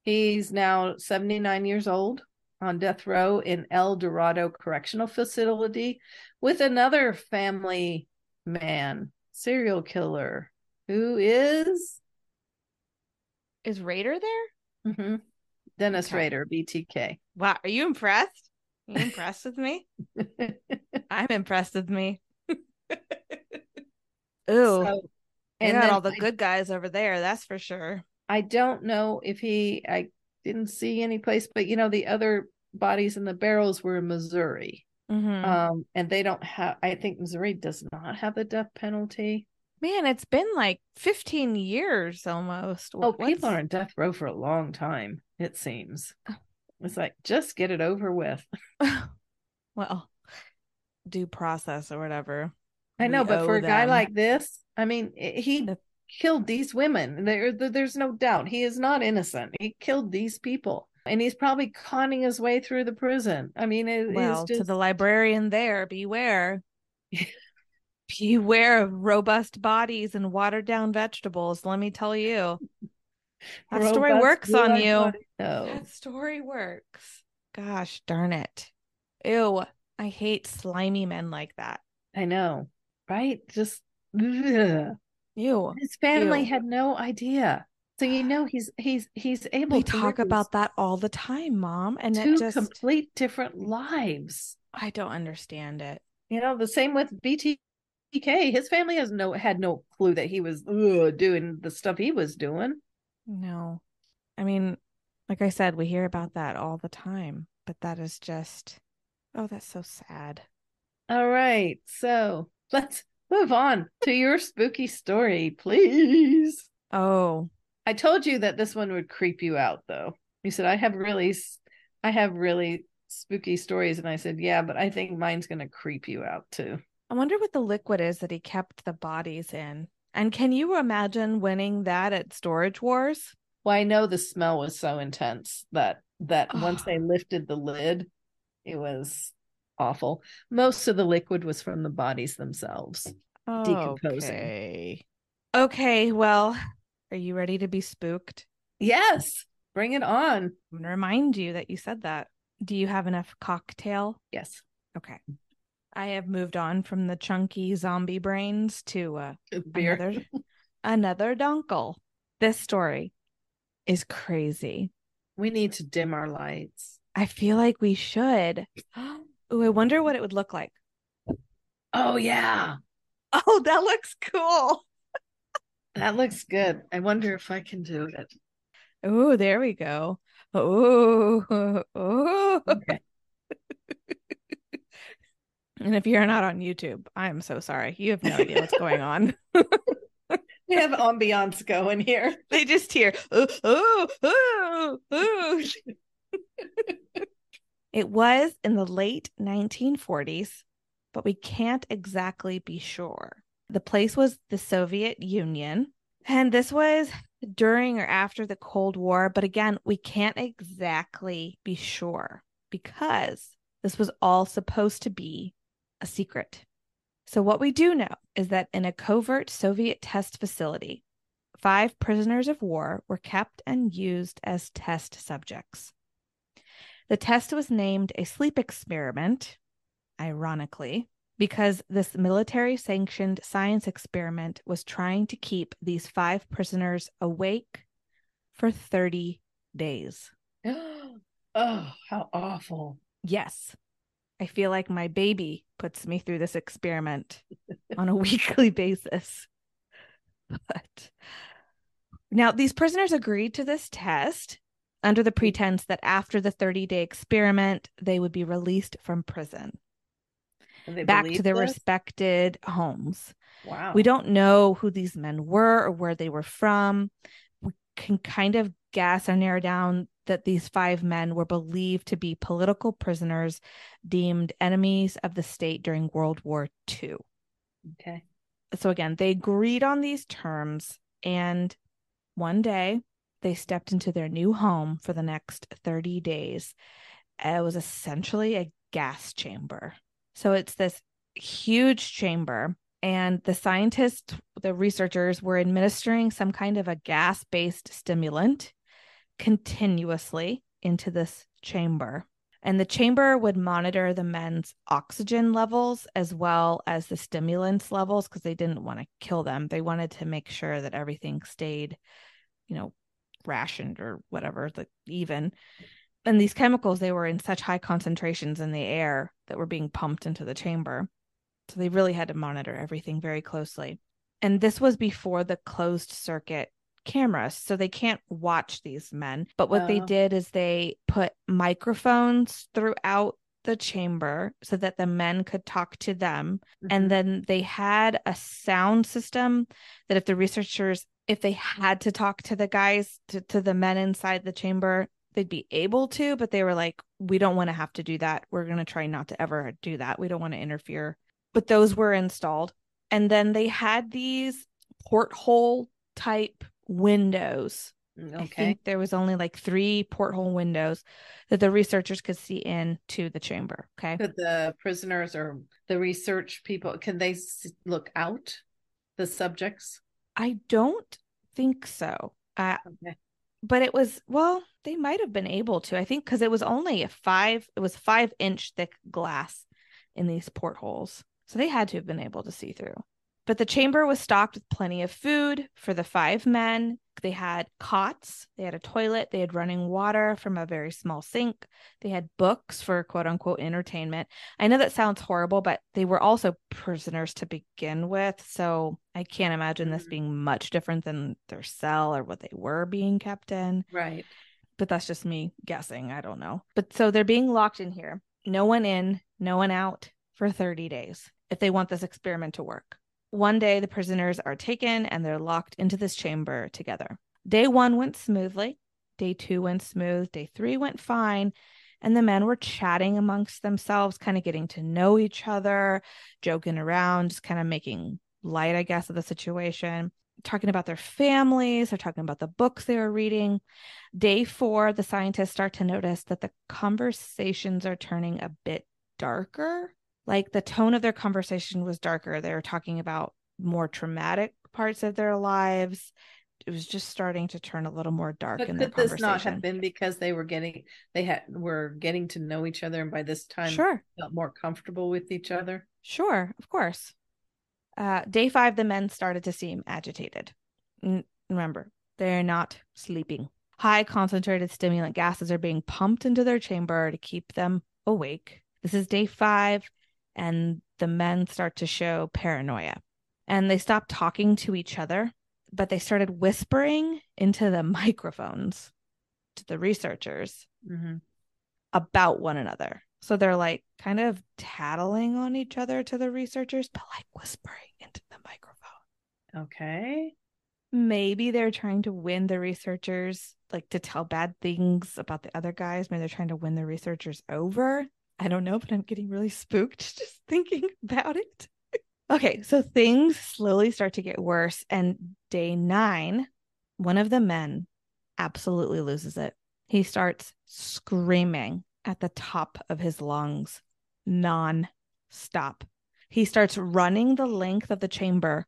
He's now 79 years old on death row in El Dorado Correctional Facility with another family man, serial killer, who is. Is Rader there? Mm-hmm. Dennis okay. Rader, BTK. Wow. Are you impressed? Are you impressed with me? I'm impressed with me. Ooh. So, and all the I, good guys over there, that's for sure. I don't know if he I didn't see any place, but you know, the other bodies in the barrels were in Missouri. Mm-hmm. Um, and they don't have I think Missouri does not have the death penalty. Man, it's been like 15 years almost. Oh, What's... people are in death row for a long time, it seems. It's like just get it over with. well, due process or whatever. I know, but for a them. guy like this, I mean, he killed these women. There, there's no doubt he is not innocent. He killed these people, and he's probably conning his way through the prison. I mean, it, well, just... to the librarian there, beware. beware of robust bodies and watered down vegetables. Let me tell you, that robust story works on you. No. That story works. Gosh darn it! Ew, I hate slimy men like that. I know right? Just ugh. Ew. His family Ew. had no idea. So you know he's he's he's able We to talk about that all the time, mom. And two just complete different lives. I don't understand it. You know, the same with BTK. His family has no had no clue that he was ugh, doing the stuff he was doing. No. I mean, like I said, we hear about that all the time, but that is just oh, that's so sad. All right, so let's move on to your spooky story, please. Oh, I told you that this one would creep you out, though. You said I have really, I have really spooky stories, and I said, yeah, but I think mine's gonna creep you out too. I wonder what the liquid is that he kept the bodies in. And can you imagine winning that at Storage Wars? Well, I know the smell was so intense that that once they lifted the lid, it was awful. Most of the liquid was from the bodies themselves. Decomposing. Okay. Okay, well, are you ready to be spooked? Yes, bring it on. I'm going to remind you that you said that. Do you have enough cocktail? Yes, Okay. I have moved on from the chunky zombie brains to uh, beer. another another dunkel. This story is crazy. We need to dim our lights. I feel like we should. Ooh, I wonder what it would look like. Oh yeah, Oh, that looks cool. that looks good. I wonder if I can do it. Oh, there we go. Oh, oh. Okay. And if you're not on YouTube, I'm so sorry. You have no idea what's going on. We have ambiance going here. they just hear, oh, oh, oh, oh. It was in the late 1940s, but we can't exactly be sure. The place was the Soviet Union, and this was during or after the Cold War, but again, we can't exactly be sure because this was all supposed to be a secret. So, what we do know is that in a covert Soviet test facility, five prisoners of war were kept and used as test subjects. The test was named a sleep experiment, ironically, because this military sanctioned science experiment was trying to keep these five prisoners awake for 30 days. oh, how awful. Yes, I feel like my baby puts me through this experiment on a weekly basis. But now these prisoners agreed to this test under the pretense that after the 30 day experiment, they would be released from prison back to their this? respected homes. Wow. We don't know who these men were or where they were from. We can kind of guess or narrow down that these five men were believed to be political prisoners deemed enemies of the state during World War II. Okay. So, again, they agreed on these terms. And one day they stepped into their new home for the next 30 days. It was essentially a gas chamber. So, it's this huge chamber and the scientists, the researchers were administering some kind of a gas based stimulant continuously into this chamber. And the chamber would monitor the men's oxygen levels as well as the stimulants levels because they didn't want to kill them. They wanted to make sure that everything stayed, you know, rationed or whatever, like even. And these chemicals, they were in such high concentrations in the air that were being pumped into the chamber. So they really had to monitor everything very closely. And this was before the closed circuit cameras. So they can't watch these men. But what they Oh. did is they put microphones throughout the chamber so that the men could talk to them. Mhm. And then they had a sound system that if the researchers, if they had to talk to the guys, to, to the men inside the chamber, they'd be able to, but they were like, we don't want to have to do that. We're going to try not to ever do that. We don't want to interfere. But those were installed. And then they had these porthole type windows. I okay. think there was only like three porthole windows that the researchers could see into the chamber. Okay. Could the prisoners or the research people can they look out the subjects? I don't think so. Uh, Okay. but it was well they might have been able to i think because it was only a five it was five inch thick glass in these portholes so they had to have been able to see through But the chamber was stocked with plenty of food for the five men. They had cots, they had a toilet, they had running water from a very small sink, they had books for quote unquote entertainment. I know that sounds horrible, but they were also prisoners to begin with. So I can't imagine this Mhm. being much different than their cell or what they were being kept in Right. but that's just me guessing. I don't know. But so they're being locked in here. No one in, no one out for 30 days if they want this experiment to work. One day, the prisoners are taken and they're locked into this chamber together. Day one went smoothly. Day two went smooth. Day three went fine. And the men were chatting amongst themselves, kind of getting to know each other, joking around, just kind of making light, I guess, of the situation, talking about their families. They're talking about the books they were reading. Day four, the scientists start to notice that the conversations are turning a bit darker. Like the tone of their conversation was darker. They were talking about more traumatic parts of their lives. It was just starting to turn a little more dark But in their conversation. could this not have been because they were getting they had were getting to know each other and by this time Sure, felt more comfortable with each other? sure, of course. Uh, day five, the men started to seem agitated. N- remember, they're not sleeping. High concentrated stimulant gases are being pumped into their chamber to keep them awake. This is day five, and the men start to show paranoia. And they stop talking to each other, but they started whispering into the microphones to the researchers hmm about one another. So they're like kind of tattling on each other to the researchers, but like whispering into the microphone. Okay. Maybe they're trying to win the researchers, like to tell bad things about the other guys. Maybe they're trying to win the researchers over. I don't know, but I'm getting really spooked just thinking about it. okay, so things slowly start to get worse. And day nine, one of the men absolutely loses it. He starts screaming at the top of his lungs, non stop. He starts running the length of the chamber,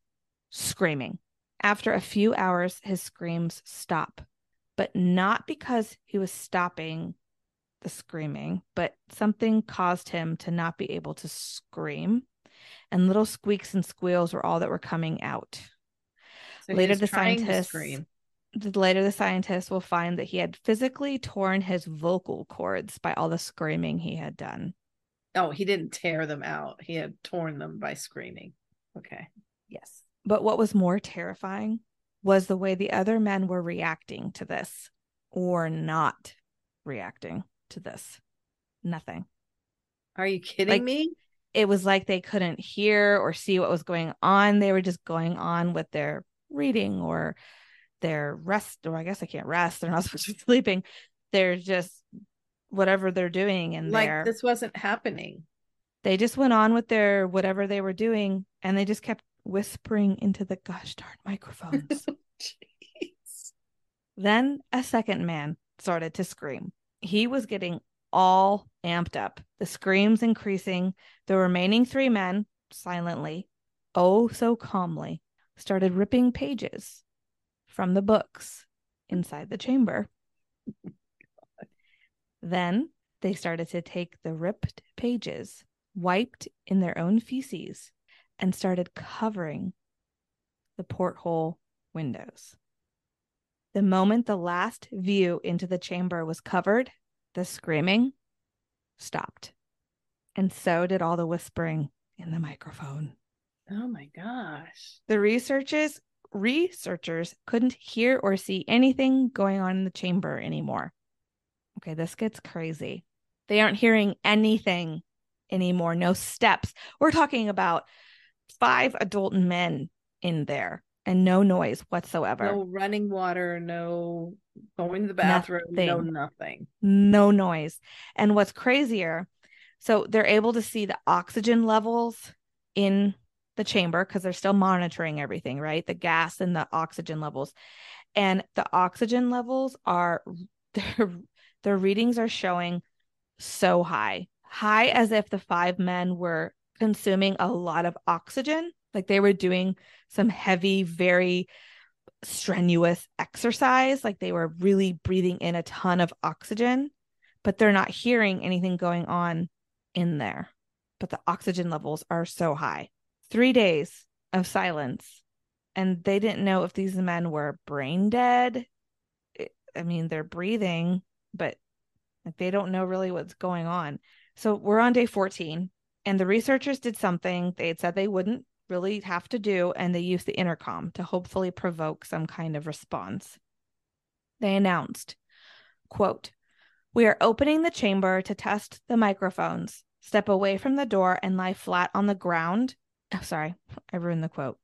screaming. After a few hours, his screams stop, but not because he was stopping the screaming, but something caused him to not be able to scream. And little squeaks and squeals were all that were coming out. So Later, the scientists later the scientists will find that he had physically torn his vocal cords by all the screaming he had done. Oh, he didn't tear them out. He had torn them by screaming. Okay. Yes. But what was more terrifying was the way the other men were reacting to this or not reacting to this. Nothing. Are you kidding Like- me? It was like they couldn't hear or see what was going on. They were just going on with their reading or their rest, or I guess I can't rest. They're not supposed to be sleeping. They're just whatever they're doing in Like there. this wasn't happening. They just went on with their whatever they were doing and they just kept whispering into the gosh darn microphones. Jeez. Then a second man started to scream. He was getting all amped up, the screams increasing. The remaining three men, silently, oh so calmly, started ripping pages from the books inside the chamber. Then they started to take the ripped pages, wiped in their own feces, and started covering the porthole windows. The moment the last view into the chamber was covered, the screaming stopped. And so did all the whispering in the microphone. Oh my gosh. The researchers researchers couldn't hear or see anything going on in the chamber anymore. Okay, this gets crazy. They aren't hearing anything anymore. No steps. We're talking about five adult men in there and no noise whatsoever. No running water, no going to the bathroom, no Nothing. nothing. no noise. And what's crazier, so they're able to see the oxygen levels in the chamber because they're still monitoring everything, right? The gas and the oxygen levels. And the oxygen levels are their their readings are showing so high. High as if the five men were consuming a lot of oxygen, like they were doing some heavy, very strenuous exercise, like they were really breathing in a ton of oxygen, but they're not hearing anything going on in there. But the oxygen levels are so high. Three days of silence. And they didn't know if these men were brain dead. I mean, they're breathing, but like they don't know really what's going on. So we're on day 14, and the researchers did something they had said they wouldn't really have to do, and they use the intercom to hopefully provoke some kind of response. They announced, quote, We are opening the chamber to test the microphones. Step away from the door and lie flat on the ground. Oh, sorry, I ruined the quote.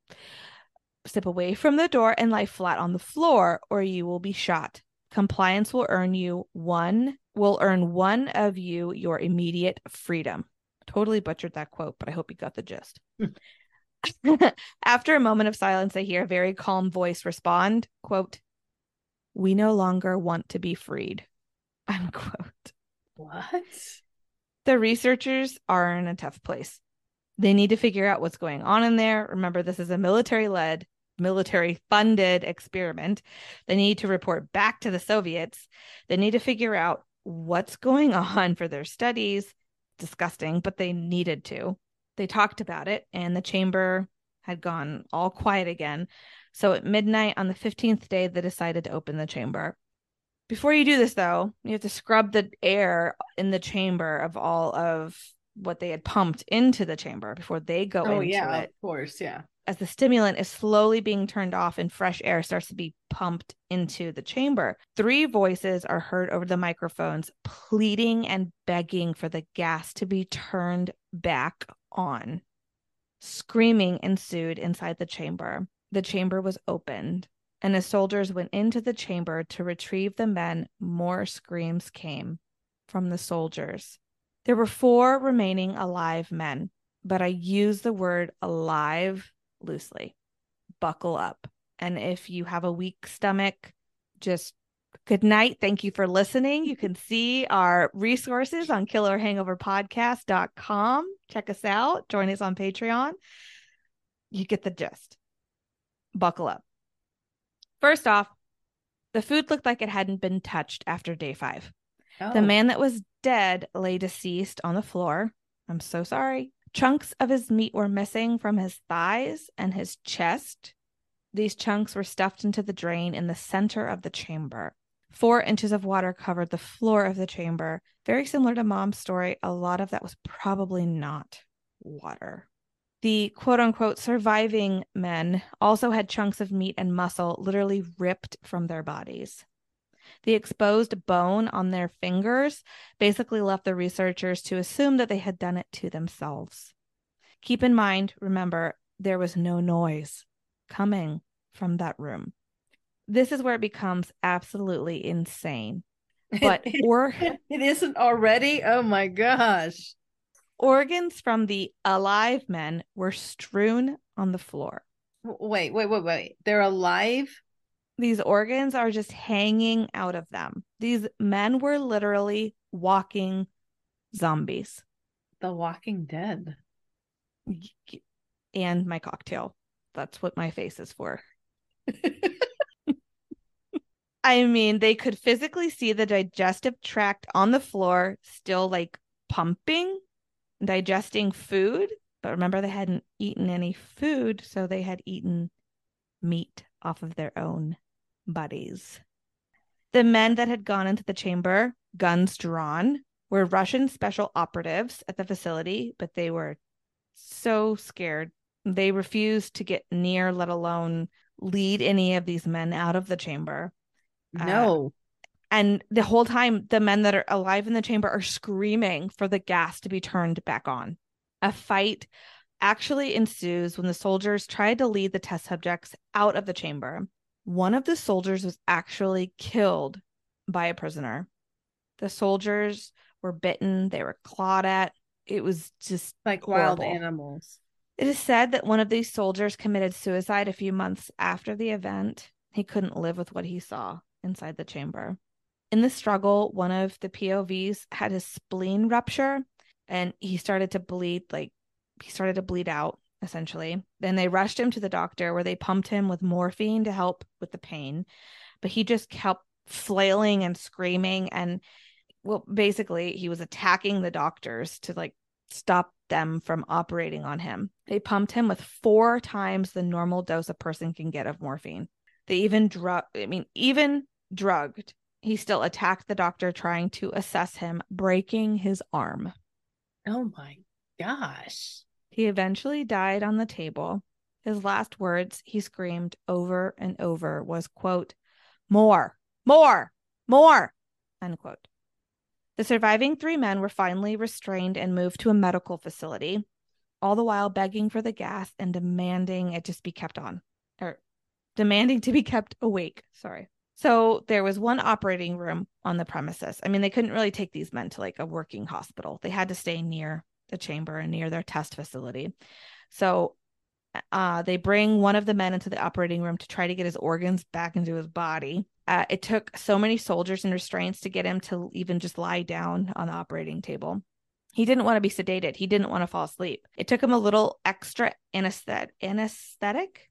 Step away from the door and lie flat on the floor, or you will be shot. Compliance will earn you one, will earn one of you your immediate freedom. Totally butchered that quote, but I hope you got the gist. After a moment of silence, I hear a very calm voice respond, quote, We no longer want to be freed. Unquote. What? The researchers are in a tough place. They need to figure out what's going on in there. Remember, this is a military led, military funded experiment. They need to report back to the Soviets. They need to figure out what's going on for their studies. Disgusting, but they needed to. They talked about it, and the chamber had gone all quiet again. So at midnight on the 15th day, they decided to open the chamber. Before you do this, though, you have to scrub the air in the chamber of all of what they had pumped into the chamber before they go into it. oh, into yeah, it. Of course, yeah. As the stimulant is slowly being turned off and fresh air starts to be pumped into the chamber, three voices are heard over the microphones pleading and begging for the gas to be turned back on. Screaming ensued inside the chamber. The chamber was opened and as soldiers went into the chamber to retrieve the men, more screams came from the soldiers. There were four remaining alive men, but I use the word alive loosely. Buckle up. And if you have a weak stomach, just good night. Thank you for listening. You can see our resources on killerhangoverpodcast.com. Check us out. Join us on Patreon. You get the gist. Buckle up. First off, the food looked like it hadn't been touched after day five. Oh. The man that was dead lay deceased on the floor. I'm so sorry. Chunks of his meat were missing from his thighs and his chest. These chunks were stuffed into the drain in the center of the chamber. Four inches of water covered the floor of the chamber. Very similar to mom's story, a lot of that was probably not water. The quote unquote surviving men also had chunks of meat and muscle literally ripped from their bodies. The exposed bone on their fingers basically left the researchers to assume that they had done it to themselves. Keep in mind, remember, there was no noise coming from that room. This is where it becomes absolutely insane. But or it isn't already. Oh my gosh. Organs from the alive men were strewn on the floor. Wait, wait, wait, wait. They're alive? These organs are just hanging out of them. These men were literally walking zombies. The Walking Dead. And my cocktail. That's what my face is for. I mean, they could physically see the digestive tract on the floor still like pumping digesting food, but remember they hadn't eaten any food, so they had eaten meat off of their own bodies. The men that had gone into the chamber, guns drawn, were Russian special operatives at the facility, but they were so scared. They refused to get near, let alone lead any of these men out of the chamber. No. Uh, and the whole time, the men that are alive in the chamber are screaming for the gas to be turned back on. A fight actually ensues when the soldiers tried to lead the test subjects out of the chamber. One of the soldiers was actually killed by a prisoner. The soldiers were bitten, they were clawed at. It was just like horrible. wild animals. It is said that one of these soldiers committed suicide a few months after the event. He couldn't live with what he saw inside the chamber in the struggle, one of the POWs had his spleen rupture and he started to bleed, like he started to bleed out essentially. Then they rushed him to the doctor where they pumped him with morphine to help with the pain. But he just kept flailing and screaming and well basically he was attacking the doctors to like stop them from operating on him. They pumped him with four times the normal dose a person can get of morphine. They even drug, I mean, even drugged, he still attacked the doctor trying to assess him, breaking his arm. Oh my gosh. He eventually died on the table. His last words he screamed over and over was, quote, more, more, more, unquote. The surviving three men were finally restrained and moved to a medical facility, all the while begging for the gas and demanding it just be kept on, demanding to be kept awake. Sorry. So there was one operating room on the premises. I mean, they couldn't really take these men to like a working hospital. They had to stay near the chamber and near their test facility. So uh, they bring one of the men into the operating room to try to get his organs back into his body. Uh, it took so many soldiers and restraints to get him to even just lie down on the operating table. He didn't want to be sedated. He didn't want to fall asleep. It took him a little extra anesthetic, anesthetic,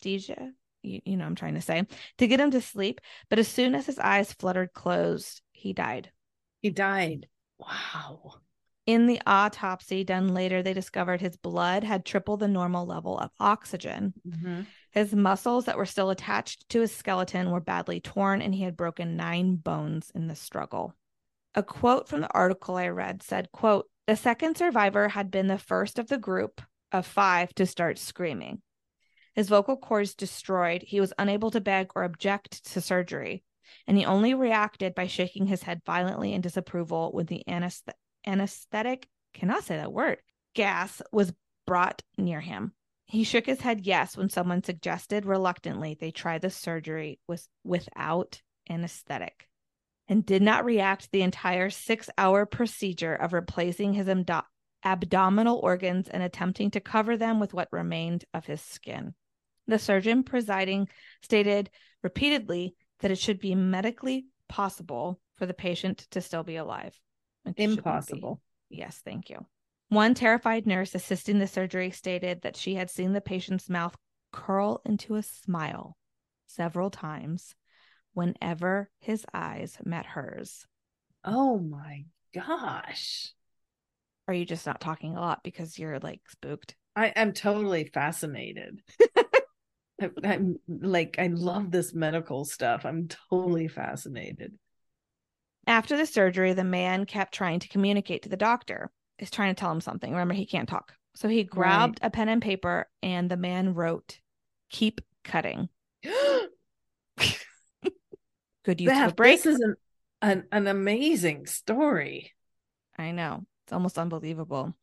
anesthesia. You, you know, I'm trying to say to get him to sleep. But as soon as his eyes fluttered closed, he died. He died. Wow. In the autopsy done later, they discovered his blood had triple the normal level of oxygen. Mm-hmm. His muscles that were still attached to his skeleton were badly torn, and he had broken nine bones in the struggle. A quote from the article I read said, quote, the second survivor had been the first of the group of five to start screaming. His vocal cords destroyed, he was unable to beg or object to surgery, and he only reacted by shaking his head violently in disapproval when the anesthet- anesthetic, cannot say that word, gas was brought near him. He shook his head yes when someone suggested reluctantly they try the surgery with, without anesthetic and did not react the entire six hour procedure of replacing his abdo- abdominal organs and attempting to cover them with what remained of his skin. The surgeon presiding stated repeatedly that it should be medically possible for the patient to still be alive. Impossible. Yes, thank you. One terrified nurse assisting the surgery stated that she had seen the patient's mouth curl into a smile several times whenever his eyes met hers. Oh my gosh. Are you just not talking a lot because you're like spooked? I am totally fascinated. I, I'm like, I love this medical stuff. I'm totally fascinated. After the surgery, the man kept trying to communicate to the doctor is trying to tell him something. Remember, he can't talk. So he grabbed right. a pen and paper and the man wrote, Keep cutting. Good use of a break. This is an, an, an amazing story. I know. It's almost unbelievable.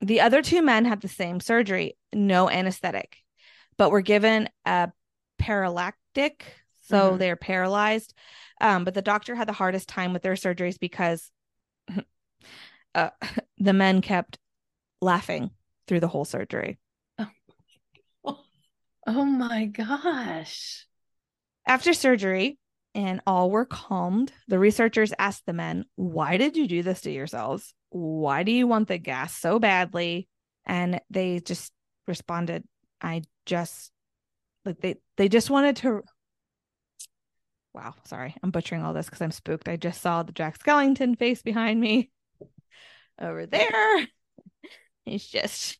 The other two men had the same surgery, no anesthetic, but were given a paralytic. So mm-hmm. they're paralyzed. Um, but the doctor had the hardest time with their surgeries because uh, the men kept laughing through the whole surgery. Oh, oh my gosh. After surgery, and all were calmed, the researchers asked the men, Why did you do this to yourselves? Why do you want the gas so badly? And they just responded, I just like they they just wanted to wow sorry i'm butchering all this because i'm spooked i just saw the jack skellington face behind me over there. He's just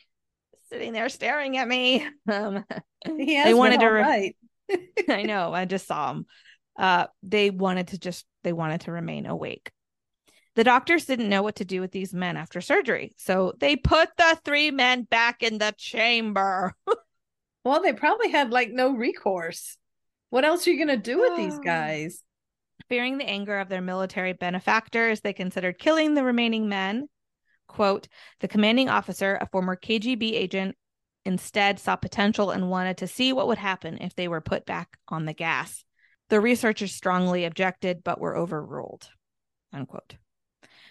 sitting there staring at me. Um, they wanted to. Re- right. I know. I just saw him. Uh, they wanted to just. They wanted to remain awake. The doctors didn't know what to do with these men after surgery, so they put the three men back in the chamber. well, they probably had like no recourse. What else are you going to do with these guys? Fearing the anger of their military benefactors, they considered killing the remaining men. Quote, the commanding officer, a former KGB agent, instead saw potential and wanted to see what would happen if they were put back on the gas. The researchers strongly objected, but were overruled. Unquote.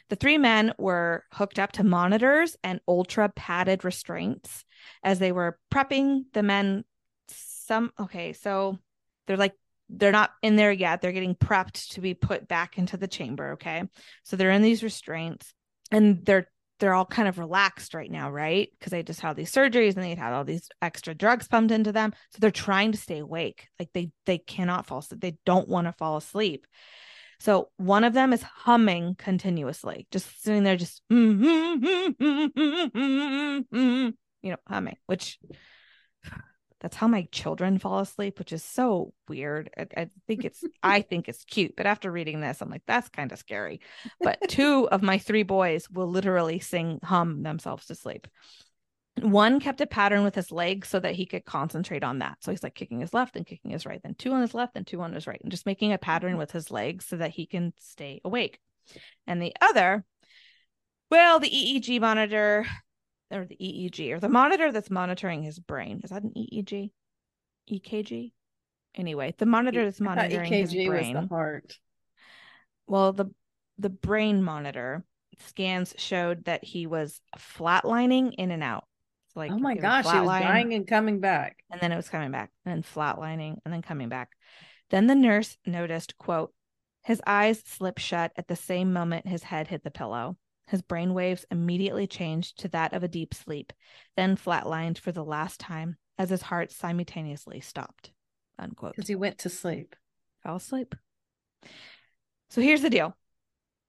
The three men were hooked up to monitors and ultra padded restraints as they were prepping the men. Some, okay, so they're like they're not in there yet. They're getting prepped to be put back into the chamber. Okay. So they're in these restraints and they're they're all kind of relaxed right now, right? Because they just had these surgeries and they had all these extra drugs pumped into them. So they're trying to stay awake. Like they they cannot fall asleep. They don't want to fall asleep. So one of them is humming continuously, just sitting there, just you know, humming, which that's how my children fall asleep, which is so weird. I, I think it's I think it's cute, but after reading this, I'm like, that's kind of scary. But two of my three boys will literally sing hum themselves to sleep. One kept a pattern with his legs so that he could concentrate on that. So he's like kicking his left and kicking his right, then two on his left and two on his right, and just making a pattern mm-hmm. with his legs so that he can stay awake. And the other, well, the EEG monitor or the EEG or the monitor that's monitoring his brain. Is that an EEG? EKG? Anyway, the monitor that's monitoring EKG his brain. Was the heart. Well, the the brain monitor scans showed that he was flatlining in and out like oh my gosh, he was dying and coming back. And then it was coming back and then flatlining and then coming back. Then the nurse noticed, quote, his eyes slipped shut at the same moment his head hit the pillow. His brain waves immediately changed to that of a deep sleep, then flatlined for the last time as his heart simultaneously stopped. Unquote. Because he went to sleep. Fell asleep. So here's the deal.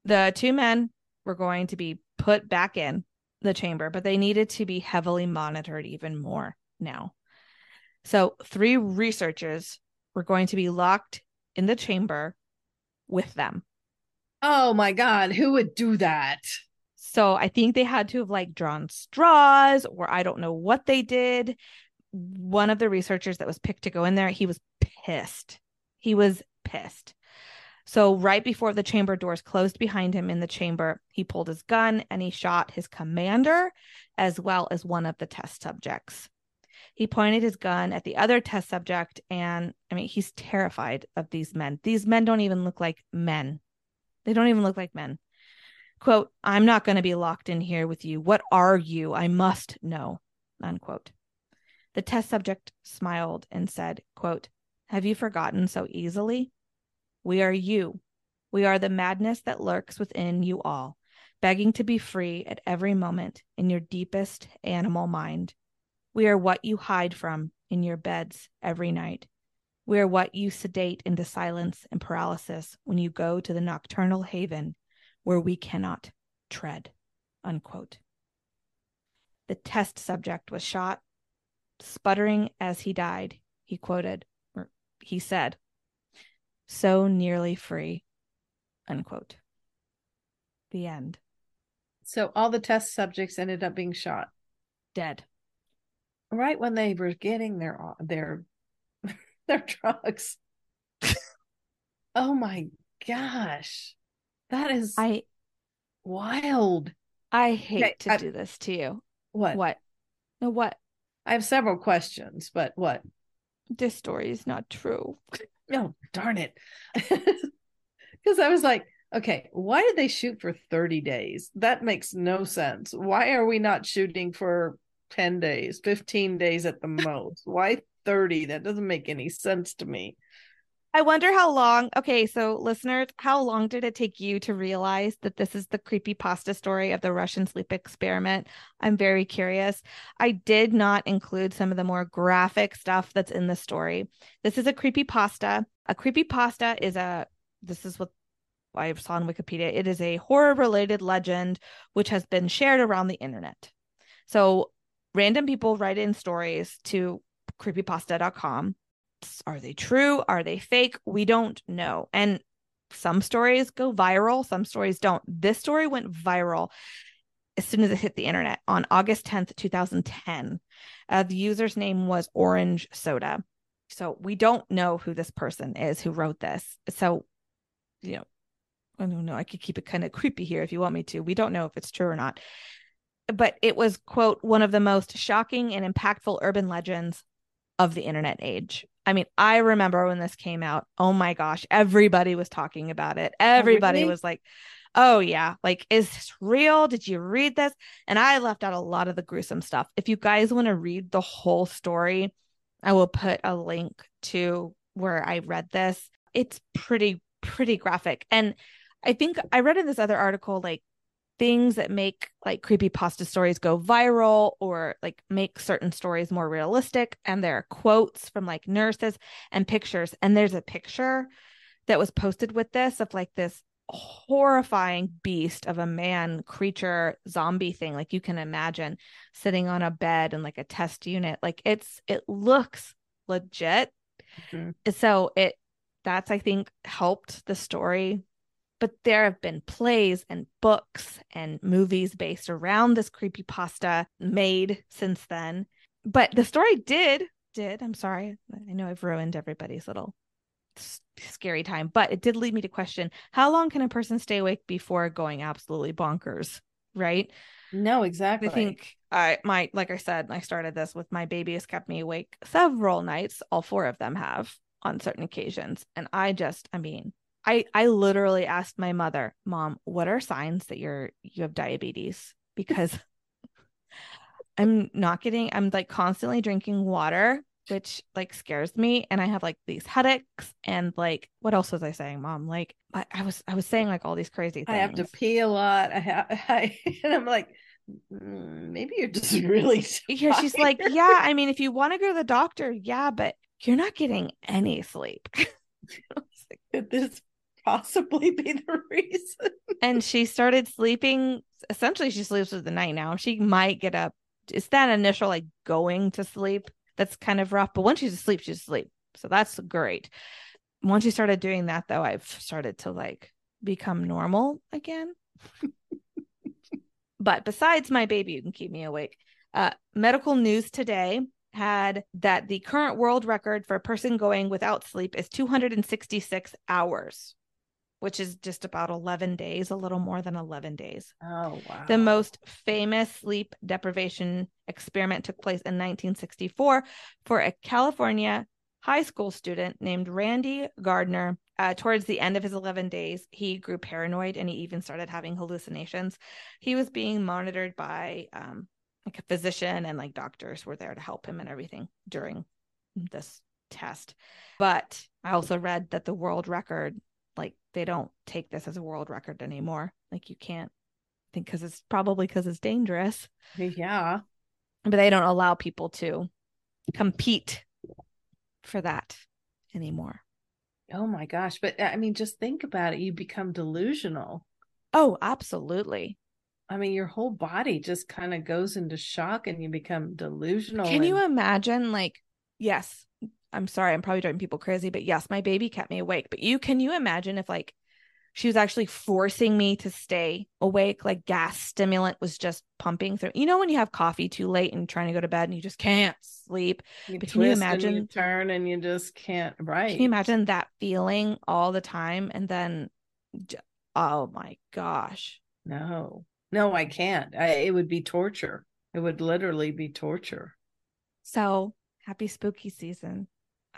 The two men were going to be put back in the chamber, but they needed to be heavily monitored even more now. So, three researchers were going to be locked in the chamber with them. Oh my God, who would do that? So, I think they had to have like drawn straws, or I don't know what they did. One of the researchers that was picked to go in there, he was pissed. He was pissed. So, right before the chamber doors closed behind him in the chamber, he pulled his gun and he shot his commander as well as one of the test subjects. He pointed his gun at the other test subject, and I mean, he's terrified of these men. These men don't even look like men. They don't even look like men. Quote, I'm not going to be locked in here with you. What are you? I must know. Unquote. The test subject smiled and said, quote, Have you forgotten so easily? We are you. We are the madness that lurks within you all, begging to be free at every moment in your deepest animal mind. We are what you hide from in your beds every night. We are what you sedate into silence and paralysis when you go to the nocturnal haven where we cannot tread. Unquote. The test subject was shot. Sputtering as he died, he quoted, or he said, so nearly free. Unquote. The end. So all the test subjects ended up being shot. Dead. Right when they were getting their their their drugs. oh my gosh. That is I wild. I hate okay, to I, do this to you. What? What? No, what? I have several questions, but what? This story is not true. oh darn it. Because i was like okay why did they shoot for 30 days? That makes no sense. Why are we not shooting for 10 days 15 days at the most? Why 30 that doesn't make any sense to me I wonder how long. Okay, so listeners, how long did it take you to realize that this is the creepy pasta story of the Russian sleep experiment? I'm very curious. I did not include some of the more graphic stuff that's in the story. This is a creepy pasta. A creepy pasta is a this is what I saw on Wikipedia. It is a horror related legend which has been shared around the internet. So random people write in stories to creepypasta.com are they true? Are they fake? We don't know. And some stories go viral, some stories don't. This story went viral as soon as it hit the internet on August 10th, 2010. Uh, the user's name was Orange Soda. So we don't know who this person is who wrote this. So, you know, I don't know. I could keep it kind of creepy here if you want me to. We don't know if it's true or not. But it was, quote, one of the most shocking and impactful urban legends of the internet age. I mean, I remember when this came out. Oh my gosh, everybody was talking about it. Everybody was like, "Oh yeah, like is this real? Did you read this?" And I left out a lot of the gruesome stuff. If you guys want to read the whole story, I will put a link to where I read this. It's pretty pretty graphic. And I think I read in this other article like things that make like creepy pasta stories go viral or like make certain stories more realistic. And there are quotes from like nurses and pictures. And there's a picture that was posted with this of like this horrifying beast of a man creature zombie thing like you can imagine sitting on a bed in like a test unit. Like it's it looks legit. Mm-hmm. so it that's i think helped the story but there have been plays and books and movies based around this creepy pasta made since then. But the story did did i'm sorry i know i've ruined everybody's little scary time but it did lead me to question how long can a person stay awake before going absolutely bonkers right? No exactly. I think i my like i said i started this with my baby has kept me awake several nights. All four of them have on certain occasions. And i just i mean i i literally asked my mother mom what are signs that you're you have diabetes? Because i'm not getting i'm like constantly drinking water which like scares me and i have like these headaches and like what else was i saying mom? Like i, I was i was saying like all these crazy things i have to pee a lot. I have I, and i'm like mm, maybe you're just really yeah she's like yeah i mean if you want to go to the doctor yeah but you're not getting any sleep. Could this possibly be the reason and she started sleeping essentially she sleeps through the night now she might get up it's that initial like going to sleep that's kind of rough. But once she's asleep, she's asleep. So that's great. Once she started doing that, though, I've started to like become normal again. but besides my baby, you can keep me awake. Uh, medical news today had that the current world record for a person going without sleep is 266 hours which is just about 11 days, a little more than 11 days. Oh, wow. The most famous sleep deprivation experiment took place in 1964 for a California high school student named Randy Gardner. Uh, towards the end of his 11 days, he grew paranoid and he even started having hallucinations. He was being monitored by um, like a physician and like doctors were there to help him and everything during this test. But I also read that the world record like they don't take this as a world record anymore. Like you can't I think because it's probably because it's dangerous. Yeah. But they don't allow people to compete for that anymore. Oh my gosh. But I mean, just think about it. You become delusional. Oh, absolutely. I mean, your whole body just kind of goes into shock and you become delusional. Can and... you imagine, like, yes, I'm sorry, I'm probably driving people crazy, but yes, my baby kept me awake. But you can you imagine if like she was actually forcing me to stay awake, like gas stimulant was just pumping through. You know when you have coffee too late and trying to go to bed and you just can't sleep. You but can you imagine you turn and you just can't right? Can you imagine that feeling all the time and then oh my gosh. No. No, I can't. I, it would be torture. It would literally be torture. So happy spooky season.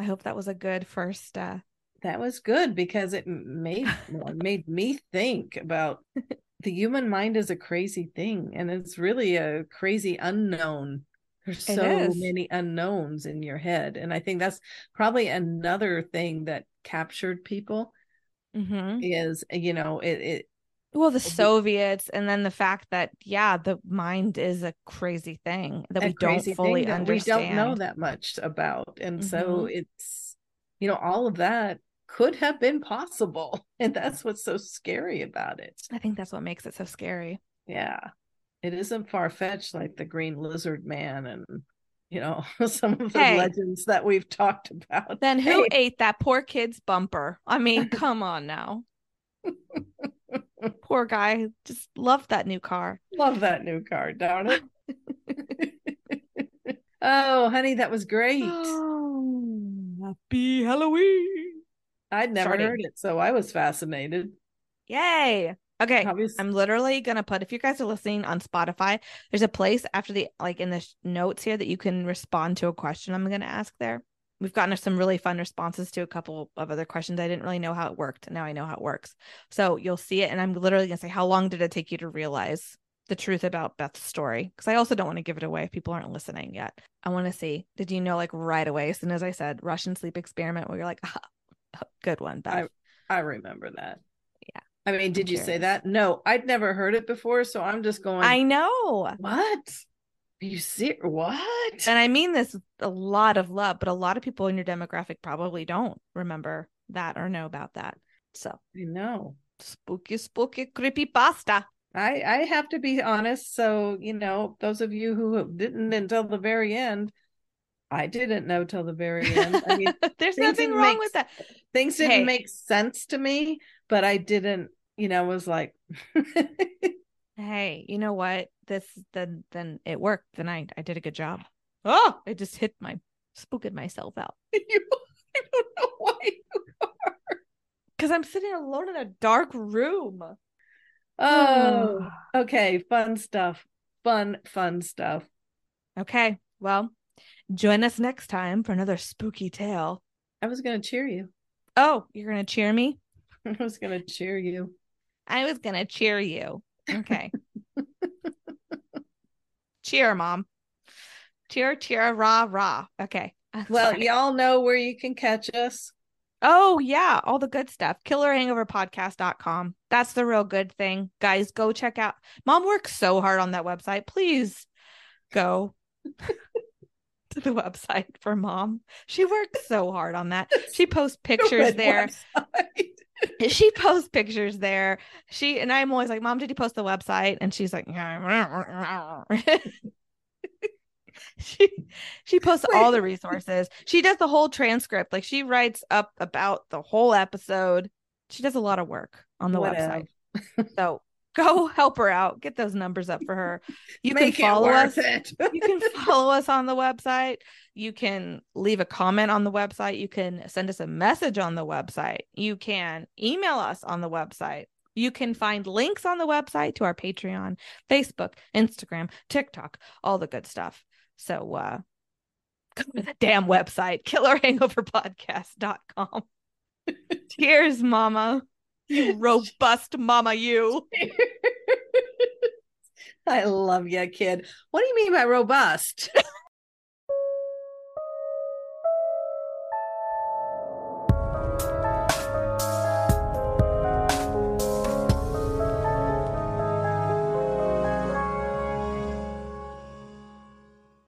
I hope that was a good first uh that was good because it made it made me think about the human mind is a crazy thing and it's really a crazy unknown there's so many unknowns in your head and i think that's probably another thing that captured people mm-hmm. is you know it, it well the soviets and then the fact that yeah the mind is a crazy thing that we don't fully understand we don't know that much about and mm-hmm. so it's you know all of that could have been possible and that's what's so scary about it. I think that's what makes it so scary. Yeah. It isn't far-fetched like the green lizard man and you know some of the hey, legends that we've talked about. Then who hey. ate that poor kid's bumper? I mean come on now Poor guy. Just love that new car. Love that new car, darn it. oh, honey, that was great. Oh, happy Halloween. I'd never Starting. heard it, so I was fascinated. Yay. Okay. I'm literally going to put, if you guys are listening on Spotify, there's a place after the, like in the notes here that you can respond to a question I'm going to ask there we've gotten some really fun responses to a couple of other questions. I didn't really know how it worked. Now I know how it works. So you'll see it. And I'm literally going to say, how long did it take you to realize the truth about Beth's story? Because I also don't want to give it away if people aren't listening yet. I want to see, did you know like right away, as soon as I said Russian sleep experiment, where you're like, ah, good one, Beth. I, I remember that. Yeah. I mean, did I'm you curious. say that? No, I'd never heard it before. So I'm just going, I know. What? You see what? And I mean this a lot of love, but a lot of people in your demographic probably don't remember that or know about that. So I know. spooky, spooky, creepy pasta. I I have to be honest. So you know, those of you who didn't until the very end, I didn't know till the very end. I mean, There's nothing wrong make with that. things didn't Hey. make sense to me, but I didn't. You know, was like, Hey, you know what? This then then it worked. Then I I did a good job. Oh, I just hit my spooked myself out you, I don't know why. you are. because I'm sitting alone in a dark room. Oh, okay. Fun stuff. Fun, fun stuff. okay. Well, join us next time for another spooky tale. I was gonna cheer you. Oh, you're gonna cheer me? I was gonna cheer you. I was gonna cheer you. Okay. cheer, mom. Cheer, cheer, rah, rah. Okay. I'm Well, sorry. y'all know where you can catch us. Oh, yeah, all the good stuff. KillerHangoverPodcast.com. That's the real good thing. Guys, go check out. Mom works so hard on that website. Please go to the website for mom. She works so hard on that. She posts pictures there. website. She posts pictures there. She and I'm always like, Mom, did you post the website? And she's like, yeah. she she posts all the resources. She does the whole transcript. Like she writes up about the whole episode. She does a lot of work on the Whatever. website. So go help her out. Get those numbers up for her. You can follow us you can follow us on the website. You can leave a comment on the website. You can send us a message on the website. You can email us on the website. You can find links on the website to our Patreon, Facebook, Instagram, TikTok, all the good stuff. So uh go to the damn website, killerhangoverpodcast.com. Cheers, mama. You robust mama, you. I love you, kid. What do you mean by robust?